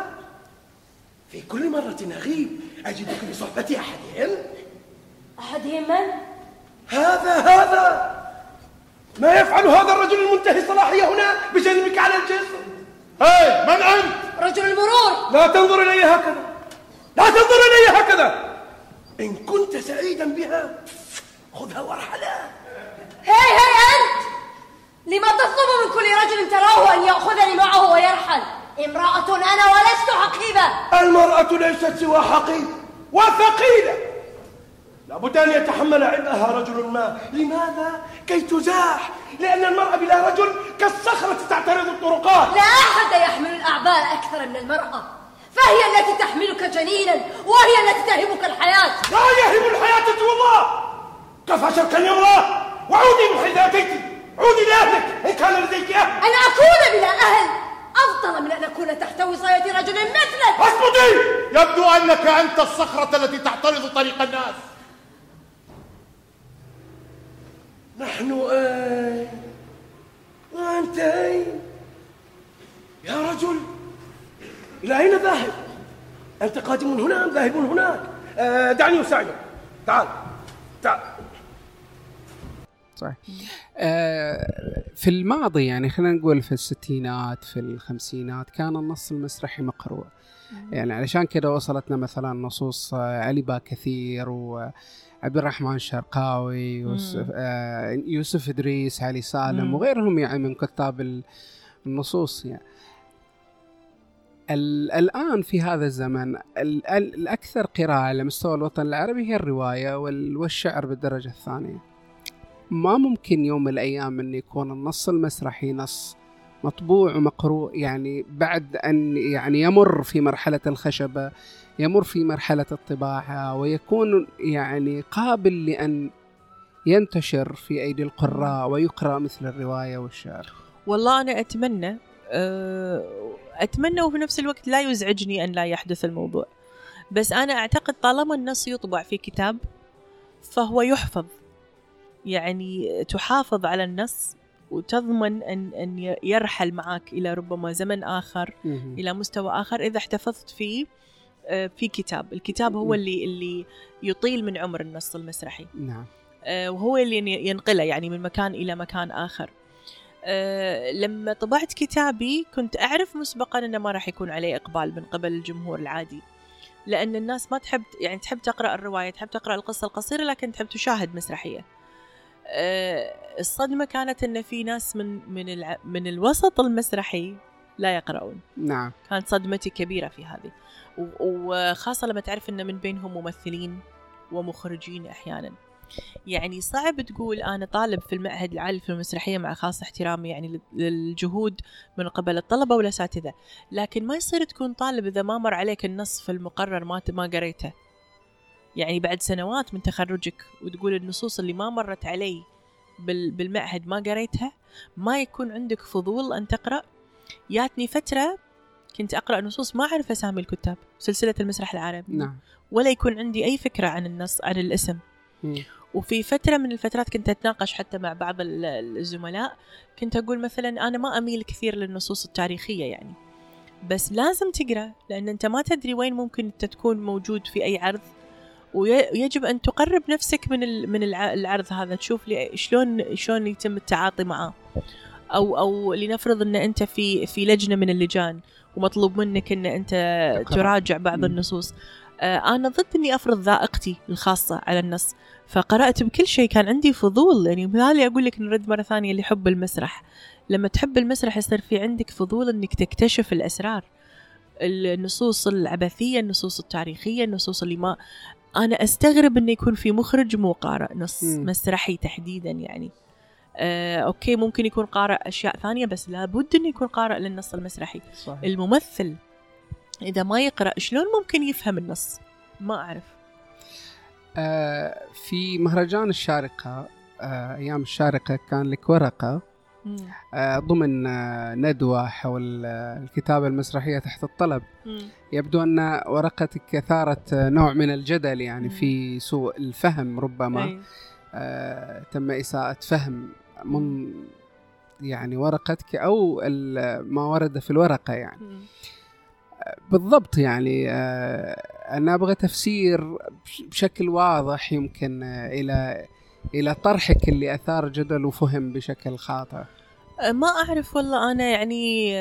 في كل مرة أغيب اجدك بصحبه احدهم احدهم من؟ هذا هذا! ما يفعل هذا الرجل المنتهي الصلاحيه هنا بجانبك على الجسر؟ هاي من أنت؟ رجل المرور. لا تنظر إلي هكذا. لا تنظر إلي هكذا. إن كنت سعيدا بها خذها وارحلها. هاي هاي أنت. لما تطلب من كل رجل تراه أن يأخذني معه ويرحل. امرأة أنا ولست حقيبة. المرأة ليست سوى حقيب وثقيلة. لابد أن يتحمل عبئها رجل ما. لماذا؟ كي تزاح. لأن المرأة بلا رجل كالصخرة تعترض الطرقات. لا أحد يحمل الأعباء أكثر من المرأة. فهي التي تحملك جنينا وهي التي تهبك الحياة. لا يهب الحياة سوى الله. كفى شركا يا الله. وعودي أتيت عودي لأهلك. إن كان لديك أهل. أن أكون بلا أهل. أفضل من أن أكون تحت وصاية رجل مثلك. اصمتي يبدو أنك أنت الصخرة التي تعترض طريق الناس. نحن أين وأنت أين يا رجل إلى أين ذاهب؟ أنت قادم هنا أم ذاهب هناك؟ آه دعني أساعدك. تعال تعال. صحيح. آه في الماضي يعني خلينا نقول في الستينات في الخمسينات كان النص المسرحي مقروء. يعني علشان كذا وصلتنا مثلا نصوص علي با كثير و عبد الرحمن الشرقاوي يوسف, آه يوسف إدريس علي سالم مم. وغيرهم يعني من كتاب النصوص يعني. الآن في هذا الزمن الأكثر قراءة على مستوى الوطن العربي هي الرواية والشعر بالدرجة الثانية. ما ممكن يوم من الأيام أن يكون النص المسرحي نص مطبوع ومقروء يعني بعد أن يعني يمر في مرحلة الخشبة يمر في مرحلة الطباعة ويكون يعني قابل لأن ينتشر في أيدي القراء ويقرأ مثل الرواية والشعر. والله أنا أتمنى أه أتمنى وفي نفس الوقت لا يزعجني أن لا يحدث الموضوع. بس أنا أعتقد طالما النص يطبع في كتاب فهو يحفظ. يعني تحافظ على النص وتضمن أن أن يرحل معك إلى ربما زمن مهم. إلى مستوى آخر. إذا احتفظت فيه في كتاب. الكتاب هو. اللي اللي يطيل من عمر النص المسرحي. نعم. آه، وهو اللي ين- ينقله يعني من مكان إلى مكان آخر. آه، لما طبعت كتابي كنت أعرف مسبقا أنه ما راح يكون عليه إقبال من قبل الجمهور العادي. لأن الناس ما تحب يعني تحب تقرأ الرواية تحب تقرأ القصة القصيرة لكن تحب تشاهد مسرحية. آه، الصدمة كانت أن في ناس من من من الوسط المسرحي لا يقرؤون. نعم. كانت صدمتي كبيرة في هذه. وخاصة لما تعرف أن من بينهم ممثلين ومخرجين أحيانا. يعني صعب تقول أنا طالب في المعهد العالي في المسرحية مع خاص احترامي يعني لل- للجهود من قبل الطلبة والأساتذة لكن ما يصير تكون طالب إذا ما مر عليك النص في المقرر ما ما قريته. يعني بعد سنوات من تخرجك وتقول النصوص اللي ما مرت علي بال- بالمعهد ما قريتها ما يكون عندك فضول أن تقرأ. جاتني فترة كنت أقرأ نصوص ما أعرف أسامي الكتاب سلسلة المسرح العربي. نعم. ولا يكون عندي أي فكرة عن النص عن الاسم. وفي فترة من الفترات كنت أتناقش حتى مع بعض ال- الزملاء كنت أقول مثلا أنا ما أميل كثير للنصوص التاريخية يعني. بس لازم تقرأ لأن أنت ما تدري وين ممكن أنت تكون موجود في أي عرض. ويجب أن تقرب نفسك من من الع- العرض هذا تشوف لي شلون شلون يتم التعاطي معاه. أو أو لنفرض أن أنت في في لجنة من اللجان. ومطلوب منك أنت تقرأ. تراجع بعض. النصوص آه، أنا ضد إني أفرض ذائقتي الخاصة على النص فقرأت بكل شيء كان عندي فضول يعني مثالي أقول لك نرد مرة ثانية لحب المسرح لما تحب المسرح يصير في عندك فضول إنك تكتشف الأسرار النصوص العبثية النصوص التاريخية النصوص اللي ما أنا أستغرب إنه يكون في مخرج مو قارئ نص. مسرحي تحديدا يعني آه، أوكي ممكن يكون قارئ أشياء ثانية بس لابد إنه يكون قارئ للنص المسرحي صحيح الممثل إذا ما يقرأ شلون ممكن يفهم النص ما أعرف آه في مهرجان الشارقة آه أيام الشارقة كان لك ورقة مم. آه ضمن آه ندوة حول آه الكتابة المسرحية تحت الطلب مم. يبدو أن ورقتك أثارت آه، نوع من الجدل يعني مم. في سوء الفهم ربما أي. آه تم إساءة فهم من يعني ورقتك ال- ما ورد في الورقة يعني. بالضبط يعني آه أنا أبغى تفسير بش- بشكل واضح يمكن آه إلى إلى طرحك اللي أثار جدل وفهم بشكل خاطئ. أه، ما أعرف والله أنا يعني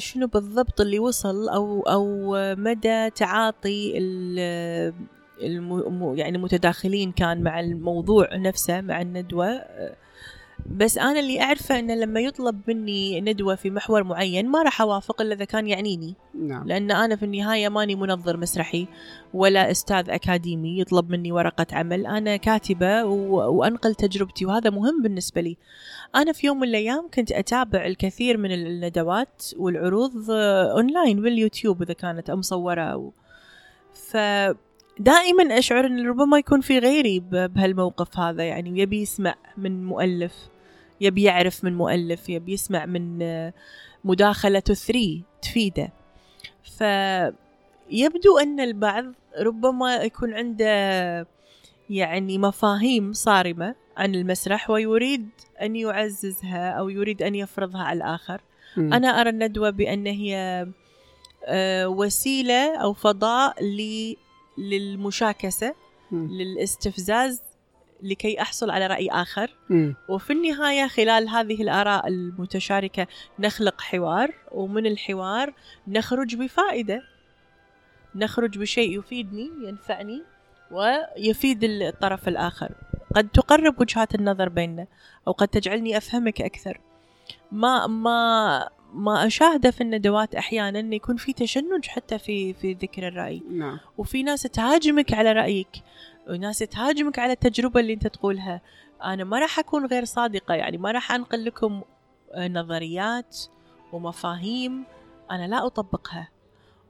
شنو بالضبط اللي وصل أو أو مدى تعاطي ال- الم يعني المتداخلين كان مع الموضوع نفسه مع الندوة. أه، بس أنا اللي أعرفه إنه لما يطلب مني ندوة في محور معين ما راح أوافق إلا إذا كان يعنيني. نعم. لأن أنا في النهاية ماني منظر مسرحي ولا أستاذ أكاديمي يطلب مني ورقة عمل. أنا كاتبة و... وأنقل تجربتي وهذا مهم بالنسبة لي. أنا في يوم من الأيام كنت أتابع الكثير من الندوات والعروض آه، أونلاين باليوتيوب إذا كانت مصورة أو. فدائما أشعر أن ربما يكون في غيري بهالموقف هذا يعني ويبي يسمع من مؤلف. يبي يعرف من مؤلف يبي يسمع من آه، مداخلة تثريه تفيده فيبدو أن البعض ربما يكون عنده يعني مفاهيم صارمة عن المسرح ويريد أن يعززها أو يريد أن يفرضها على الآخر مم. أنا أرى الندوة بأن هي آه، وسيلة أو فضاء للمشاكسة. للاستفزاز لكي أحصل على رأي آخر. مم. وفي النهاية خلال هذه الآراء المتشاركة نخلق حوار ومن الحوار نخرج بفائدة. نخرج بشيء يفيدني ينفعني ويفيد الطرف الآخر. قد تقرب وجهات النظر بيننا أو قد تجعلني أفهمك أكثر. ما ما ما أشاهده في الندوات أحيانا إن يكون في تشنج حتى في في ذكر الرأي. نعم. وفي ناس تهاجمك على رأيك. وناس تهاجمك على التجربة اللي انت تقولها. أنا ما راح أكون غير صادقة يعني ما راح أنقل لكم آه، نظريات ومفاهيم أنا لا أطبقها.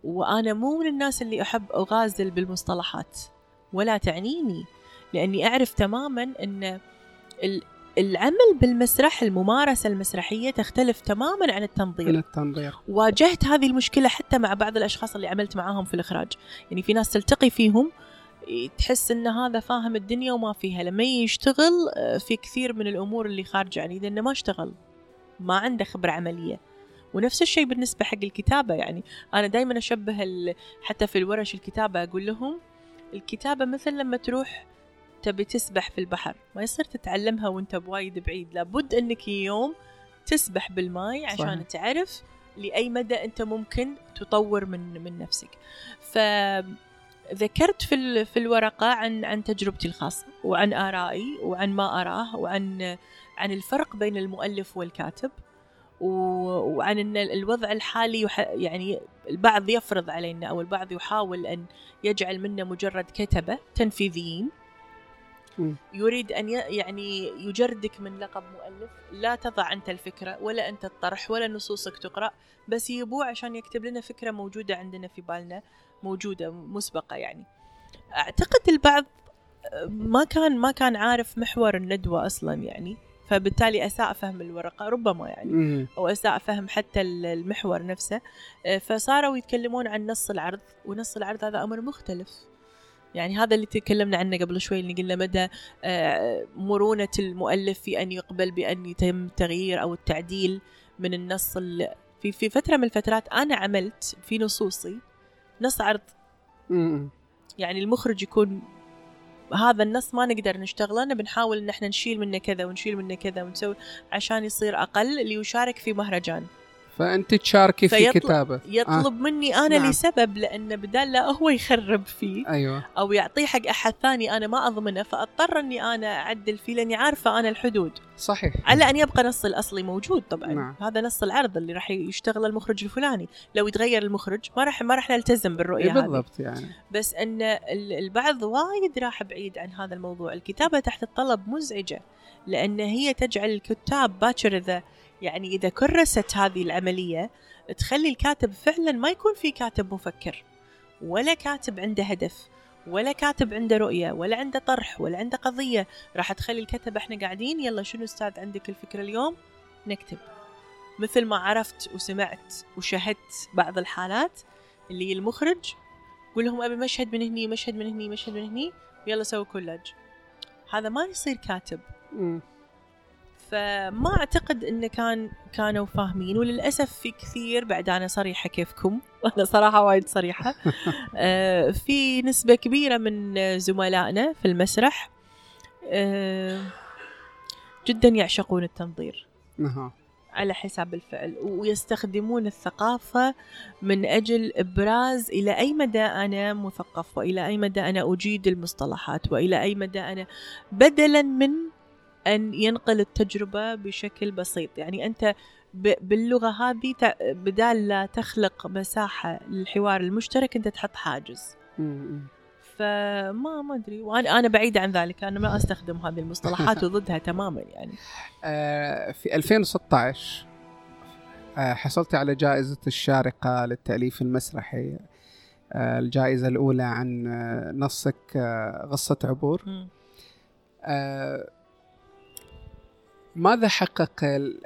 وأنا مو من الناس اللي أحب أغازل بالمصطلحات ولا تعنيني لأني أعرف تماما ال- العمل بالمسرح الممارسة المسرحية تختلف تماما عن التنظير. من التنظير. واجهت هذه المشكلة حتى مع بعض الأشخاص اللي عملت معاهم في الإخراج. يعني في ناس تلتقي فيهم تحس إن هذا فاهم الدنيا وما فيها لما يشتغل آه، في كثير من الأمور اللي خارجة عن إيده إنه ما اشتغل ما عنده خبرة عملية ونفس الشيء بالنسبة حق الكتابة يعني أنا دائما أشبه ال- حتى في الورش الكتابة أقول لهم الكتابة مثل لما تروح تبي تسبح في البحر ما يصير تتعلمها وأنت بوايد بعيد لابد إنك يوم تسبح بالماي عشان. صحيح. تعرف لأي مدى أنت ممكن تطور من من نفسك ف ذكرت في في الورقة عن عن تجربتي الخاصة وعن آرائي وعن ما أراه وعن عن الفرق بين المؤلف والكاتب وعن إن الوضع الحالي يعني البعض يفرض علينا أو البعض يحاول أن يجعل منا مجرد كتبة تنفيذيين. يريد أن يعني يجردك من لقب مؤلف. لا تضع أنت الفكرة ولا أنت الطرح ولا نصوصك تقرأ بس يبوع عشان يكتب لنا فكرة موجودة عندنا في بالنا. موجودة مسبقة يعني. أعتقد البعض ما كان ما كان عارف محور الندوة أصلا يعني. فبالتالي أساء فهم الورقة ربما يعني. أو أساء فهم حتى ال- المحور نفسه. آه، فصاروا يتكلمون عن نص العرض ونص العرض هذا أمر مختلف. يعني هذا اللي تكلمنا عنه قبل شوي اللي قلنا مدى آه، مرونة المؤلف في أن يقبل بأن يتم التغيير أو التعديل من النص ال- في في فترة من الفترات أنا عملت في نصوصي نص عرض. يعني المخرج يكون هذا النص ما نقدر نشتغله أنا بنحاول ان إحنا نشيل منه كذا ونشيل منه كذا ونسوي عشان يصير أقل ليشارك في مهرجان فأنت تشاركي في كتابة. يطلب مني أنا نعم. لسبب لأن بدال لا هو يخرب فيه آه. أيوه. أو يعطيه حق أحد ثاني أنا ما أضمنه فأضطر أني أنا أعدل فيه لأني عارفة أنا الحدود. صحيح. على أن يبقى نص الأصلي موجود طبعا. نعم. هذا نص العرض اللي راح يشتغل المخرج الفلاني. لو يتغير المخرج ما راح ما راح نلتزم بالرؤية هذه. بالضبط يعني. بس أن ال- البعض وايد راح بعيد عن هذا الموضوع. الكتابة تحت الطلب مزعجة لأن هي تجعل الكتاب باكر إذا يعني إذا كرست هذه العملية تخلي الكاتب فعلا ما يكون في كاتب مفكر ولا كاتب عنده هدف ولا كاتب عنده رؤية ولا عنده طرح ولا عنده قضية. راح تخلي الكتب إحنا قاعدين يلا شنو أستاذ عندك الفكرة اليوم؟ نكتب. مثل ما عرفت وسمعت وشاهدت بعض الحالات اللي المخرج يقول لهم أبي مشهد من هني مشهد من هني مشهد من هني يلا سوي كولاج هذا ما يصير كاتب. فما أعتقد انه كان كانوا فاهمين وللأسف في كثير. بعد أنا صريحة كيفكم. أنا صراحة وايد صريحة. آه، في نسبة كبيرة من زملائنا في المسرح آه، جدا يعشقون التنظير. أها. على حساب الفعل. ويستخدمون الثقافة من أجل إبراز إلى أي مدى أنا مثقف وإلى أي مدى أنا أجيد المصطلحات وإلى أي مدى أنا بدلا من أن ينقل التجربة بشكل بسيط. يعني أنت باللغة هذه بدال لا تخلق مساحة للحوار المشترك أنت تحط حاجز. فما ما أدري. وأنا أنا بعيدة عن ذلك. أنا ما أستخدم هذه المصطلحات وضدها تماما يعني. آه، في 2016 آه، حصلت على جائزة الشارقة للتأليف المسرحي. آه، الجائزة الأولى عن آه، نصك آه، غصة عبور. ماذا حقق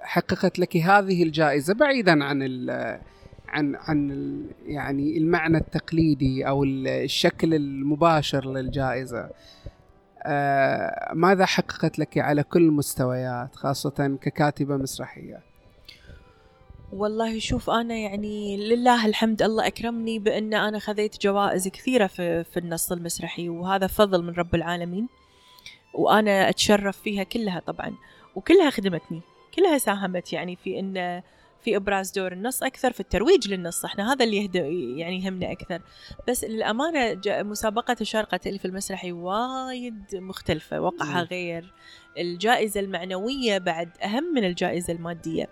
حققت لك هذه الجائزة؟ بعيدا عن ال عن عن ال يعني المعنى التقليدي أو ال- الشكل المباشر للجائزة. آه، ماذا حققت لك على كل المستويات خاصة ككاتبة مسرحية؟ والله شوف أنا يعني لله الحمد الله أكرمني بأن أنا خذيت جوائز كثيرة في في النص المسرحي وهذا فضل من رب العالمين وأنا أتشرف فيها كلها طبعا. وكلها خدمتني. كلها ساهمت يعني في إن في إبراز دور النص أكثر في الترويج للنص. إحنا هذا اللي يهد يعني يهمنا أكثر. بس للأمانة مسابقة الشارقة التاليف المسرحي وايد مختلفة. وقعها. غير. الجائزة المعنوية بعد أهم من الجائزة المادية.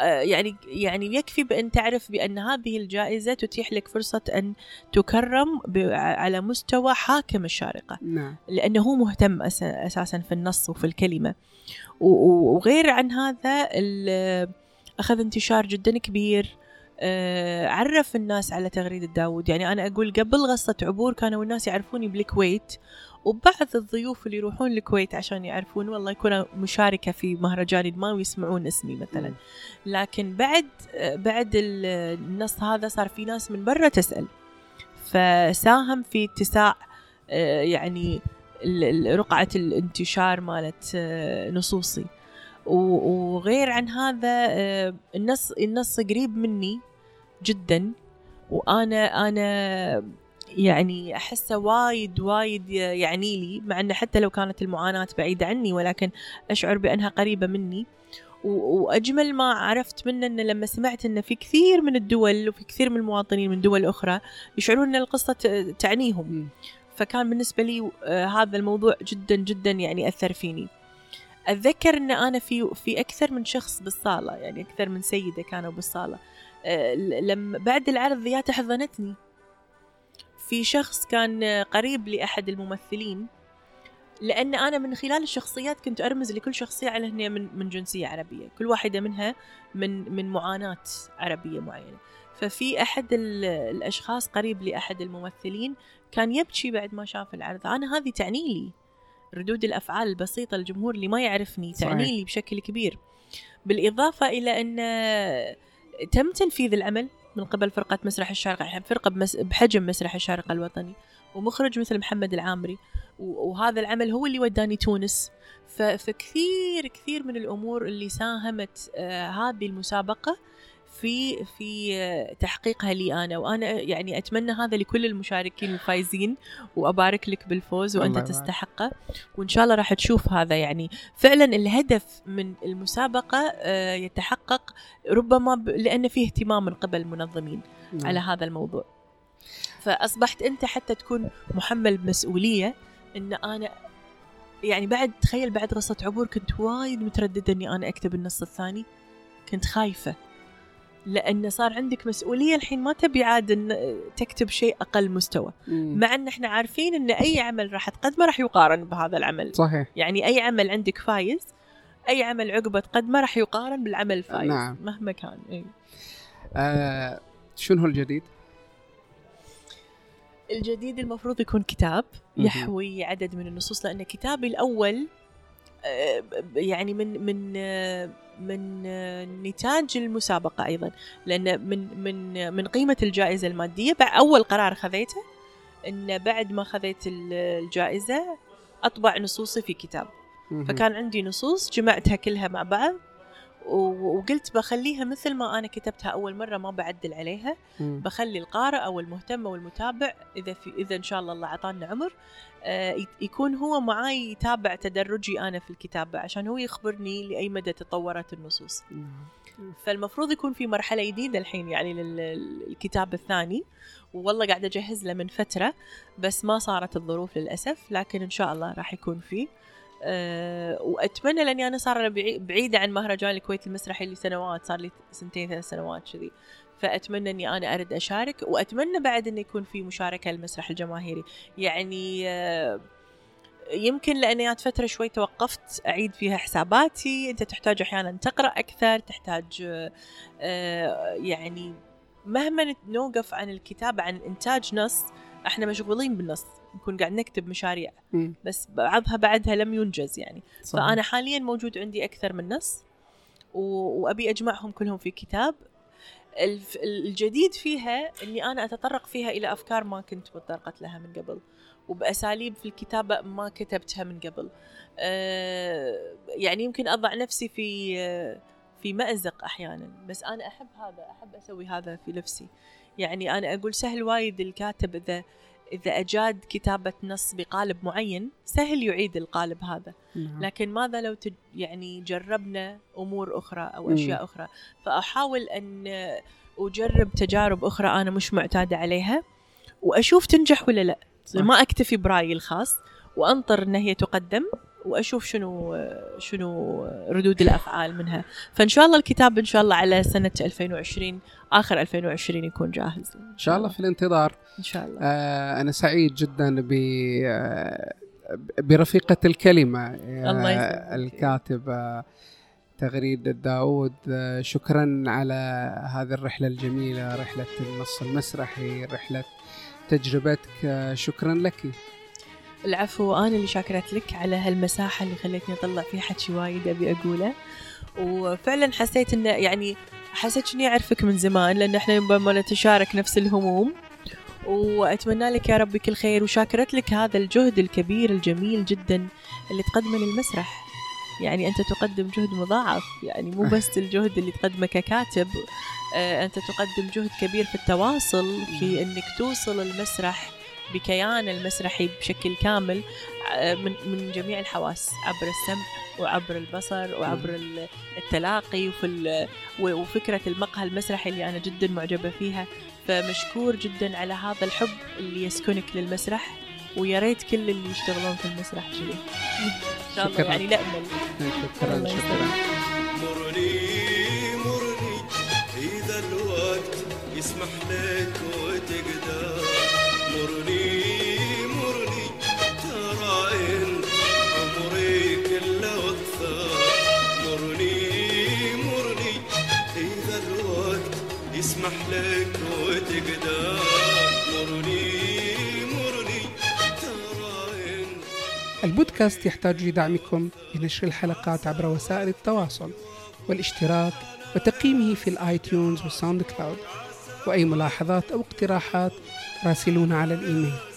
يعني يعني يكفي بأن تعرف بأن هذه الجائزة تتيح لك فرصة أن تكرم على مستوى حاكم الشارقة. نعم. لأنه هو مهتم أساسا في النص وفي و- وغير عن هذا أخذ انتشار جدا كبير. آه، عرف الناس على تغريدة داود يعني أنا أقول قبل غصة عبور كانوا الناس يعرفوني بالكويت وبعض الضيوف اللي يروحون الكويت عشان يعرفون والله يكون مشاركة في مهرجان إدمان ويسمعون اسمي مثلا. لكن بعد آه، بعد ال- النص هذا صار في ناس من برا تسأل. فساهم في اتساع آه، يعني رقعة الانتشار مالت آه، نصوصي. وغير عن هذا آه، النص النص قريب مني جدا وأنا أنا يعني أحسه وايد وايد يعني لي مع إنه حتى لو كانت المعاناة بعيدة عني ولكن أشعر بأنها قريبة مني. وأجمل ما عرفت منه إنه لما سمعت إنه في كثير من الدول وفي كثير من المواطنين من دول أخرى يشعرون إن القصة تعنيهم. فكان بالنسبة لي آه، هذا الموضوع جدا جدا يعني أثر فيني. أتذكر أن أنا في في أكثر من شخص بالصالة يعني أكثر من سيدة كانوا بالصالة. آه، لما بعد العرض ذيات حضنتني في شخص كان قريب لأحد الممثلين لأن أنا من خلال الشخصيات كنت أرمز لكل شخصية على أنها من من جنسية عربية. كل واحدة منها من من معاناة عربية معينة. ففي أحد ال- الأشخاص قريب لأحد الممثلين كان يبكي بعد ما شاف العرض. أنا هذه تعني لي ردود الأفعال البسيطة الجمهور اللي ما يعرفني. تعني لي بشكل كبير بالإضافة إلى أن تم تنفيذ العمل من قبل فرقة مسرح الشارقة فرقة بمس... بحجم مسرح الشارقة الوطني ومخرج مثل محمد العامري وهذا العمل هو اللي وداني تونس. فكثير كثير من الأمور اللي ساهمت آه هذه المسابقة في في تحقيقها لي أنا وأنا يعني أتمنى هذا لكل المشاركين الفايزين وأبارك لك بالفوز وأنت. تستحقه وإن شاء الله راح تشوف هذا يعني فعلا الهدف من المسابقة آه، يتحقق ربما ب- لأن فيه اهتمام من قبل المنظمين نعم. على هذا الموضوع فأصبحت أنت حتى تكون محمل بمسؤوليه إن أنا يعني بعد تخيل بعد قصه عبور كنت وايد مترددة إني أنا أكتب النص الثاني كنت خايفة لأن صار عندك مسؤولية الحين ما تبي عاد تكتب شيء أقل مستوى مم. مع إن إحنا عارفين إن أي عمل راح تقدمه راح يقارن بهذا العمل صحيح يعني أي عمل عندك فايز أي عمل عقبه تقدمه راح يقارن بالعمل الفايز نعم. مهما كان إيه. آه شنو الجديد؟ الجديد المفروض يكون كتاب. يحوي عدد من النصوص لأن كتابي الأول آه، يعني من من آه، من نتاج المسابقة أيضا لأن من من من قيمة الجائزة المادية أول قرار خذيته أن بعد ما خذيت ال- الجائزة أطبع نصوصي في كتاب. فكان عندي نصوص جمعتها كلها مع بعض وقلت بخليها مثل ما أنا كتبتها أول مرة ما بعدل عليها مم. بخلي القارئ أو المهتم أو المتابع إذا في إذا إن شاء الله الله أعطانا عمر آه، يكون هو معاي يتابع تدرجي أنا في الكتابة عشان هو يخبرني لأي مدى تطورت النصوص نعم. فالمفروض يكون في مرحلة جديدة الحين يعني لل- للكتاب الثاني والله قاعدة أجهز له من فترة بس ما صارت الظروف للأسف لكن إن شاء الله راح يكون فيه أه وأتمنى لأني أنا صار بعي- بعيدة عن مهرجان الكويت المسرحي لسنوات صار لي سنتين ثلاث سنوات كذي. فأتمنى إني أنا أرد أشارك وأتمنى بعد إنه يكون في مشاركة للمسرح الجماهيري. يعني آه، يمكن لأني فترة شوي توقفت أعيد فيها حساباتي. أنت تحتاج أحيانا تقرأ أكثر تحتاج آه، آه، يعني مهما نوقف عن الكتابة عن إنتاج نص إحنا مشغولين بالنص. نكون قاعد نكتب مشاريع. مم. بس بعضها بعدها لم ينجز يعني. صحيح. فأنا حاليا موجود عندي أكثر من نص و- وأبي أجمعهم كلهم في كتاب. الف- الجديد فيها أني أنا أتطرق فيها إلى أفكار ما كنت تطرقت لها من قبل وبأساليب في الكتابة ما كتبتها من قبل. أه يعني يمكن أضع نفسي في في مأزق أحيانا بس أنا أحب هذا أحب أسوي هذا في نفسي. يعني أنا أقول سهل وايد الكاتب إذا إذا أجاد كتابة نص بقالب معين سهل يعيد القالب هذا نعم. لكن ماذا لو تج يعني جربنا أمور أخرى أو مم. أشياء أخرى فأحاول أن أجرب تجارب أخرى أنا مش معتادة عليها وأشوف تنجح ولا لا. ما أكتفي برأيي الخاص وأنطر إن هي تقدم وأشوف شنو شنو ردود الأفعال منها. فإن شاء الله الكتاب إن شاء الله على سنة 2020 آخر 2020 يكون جاهز. إن شاء الله في الانتظار. إن شاء الله. آه أنا سعيد جدا ب آه، برفيقة الكلمة آه، الله يسلمك. الكاتبة تغريدة داود آه، شكرا على هذه الرحلة الجميلة رحلة النص المسرحي رحلة تجربتك. شكرا لك. العفو أنا اللي شاكرت لك على هالمساحة اللي خلتني أطلع فيها. حكي وايد أبي أقوله. وفعلا حسيت انه يعني حسيت إني أعرفك من زمان لأن إحنا ربما نتشارك نفس الهموم. وأتمنى لك يا ربي كل خير وشاكرت لك هذا الجهد الكبير الجميل جدا اللي تقدمه للمسرح. يعني أنت تقدم جهد مضاعف يعني مو بس الجهد اللي تقدمه ككاتب. آه، أنت تقدم جهد كبير في التواصل في إنك توصل المسرح بكيان المسرحي بشكل كامل آه، من من جميع الحواس عبر السمع وعبر البصر وعبر ال- التلاقي وفي وفكرة المقهى المسرحي اللي أنا جدا معجبة فيها. فمشكور جدا على هذا الحب اللي يسكنك للمسرح ويا ريت كل اللي يشتغلون في المسرح كذي إن شاء الله شكراً. يعني نامل شكرا الله شكرا. مرني مرني إذا الوقت يسمح لك. يسمح لك وتقدر. مرني مرني. ترى البودكاست يحتاج لدعمكم لنشر الحلقات عبر وسائل التواصل والاشتراك وتقييمه في ال iTunes وال SoundCloud. وأي ملاحظات أو اقتراحات راسلونا على الإيميل.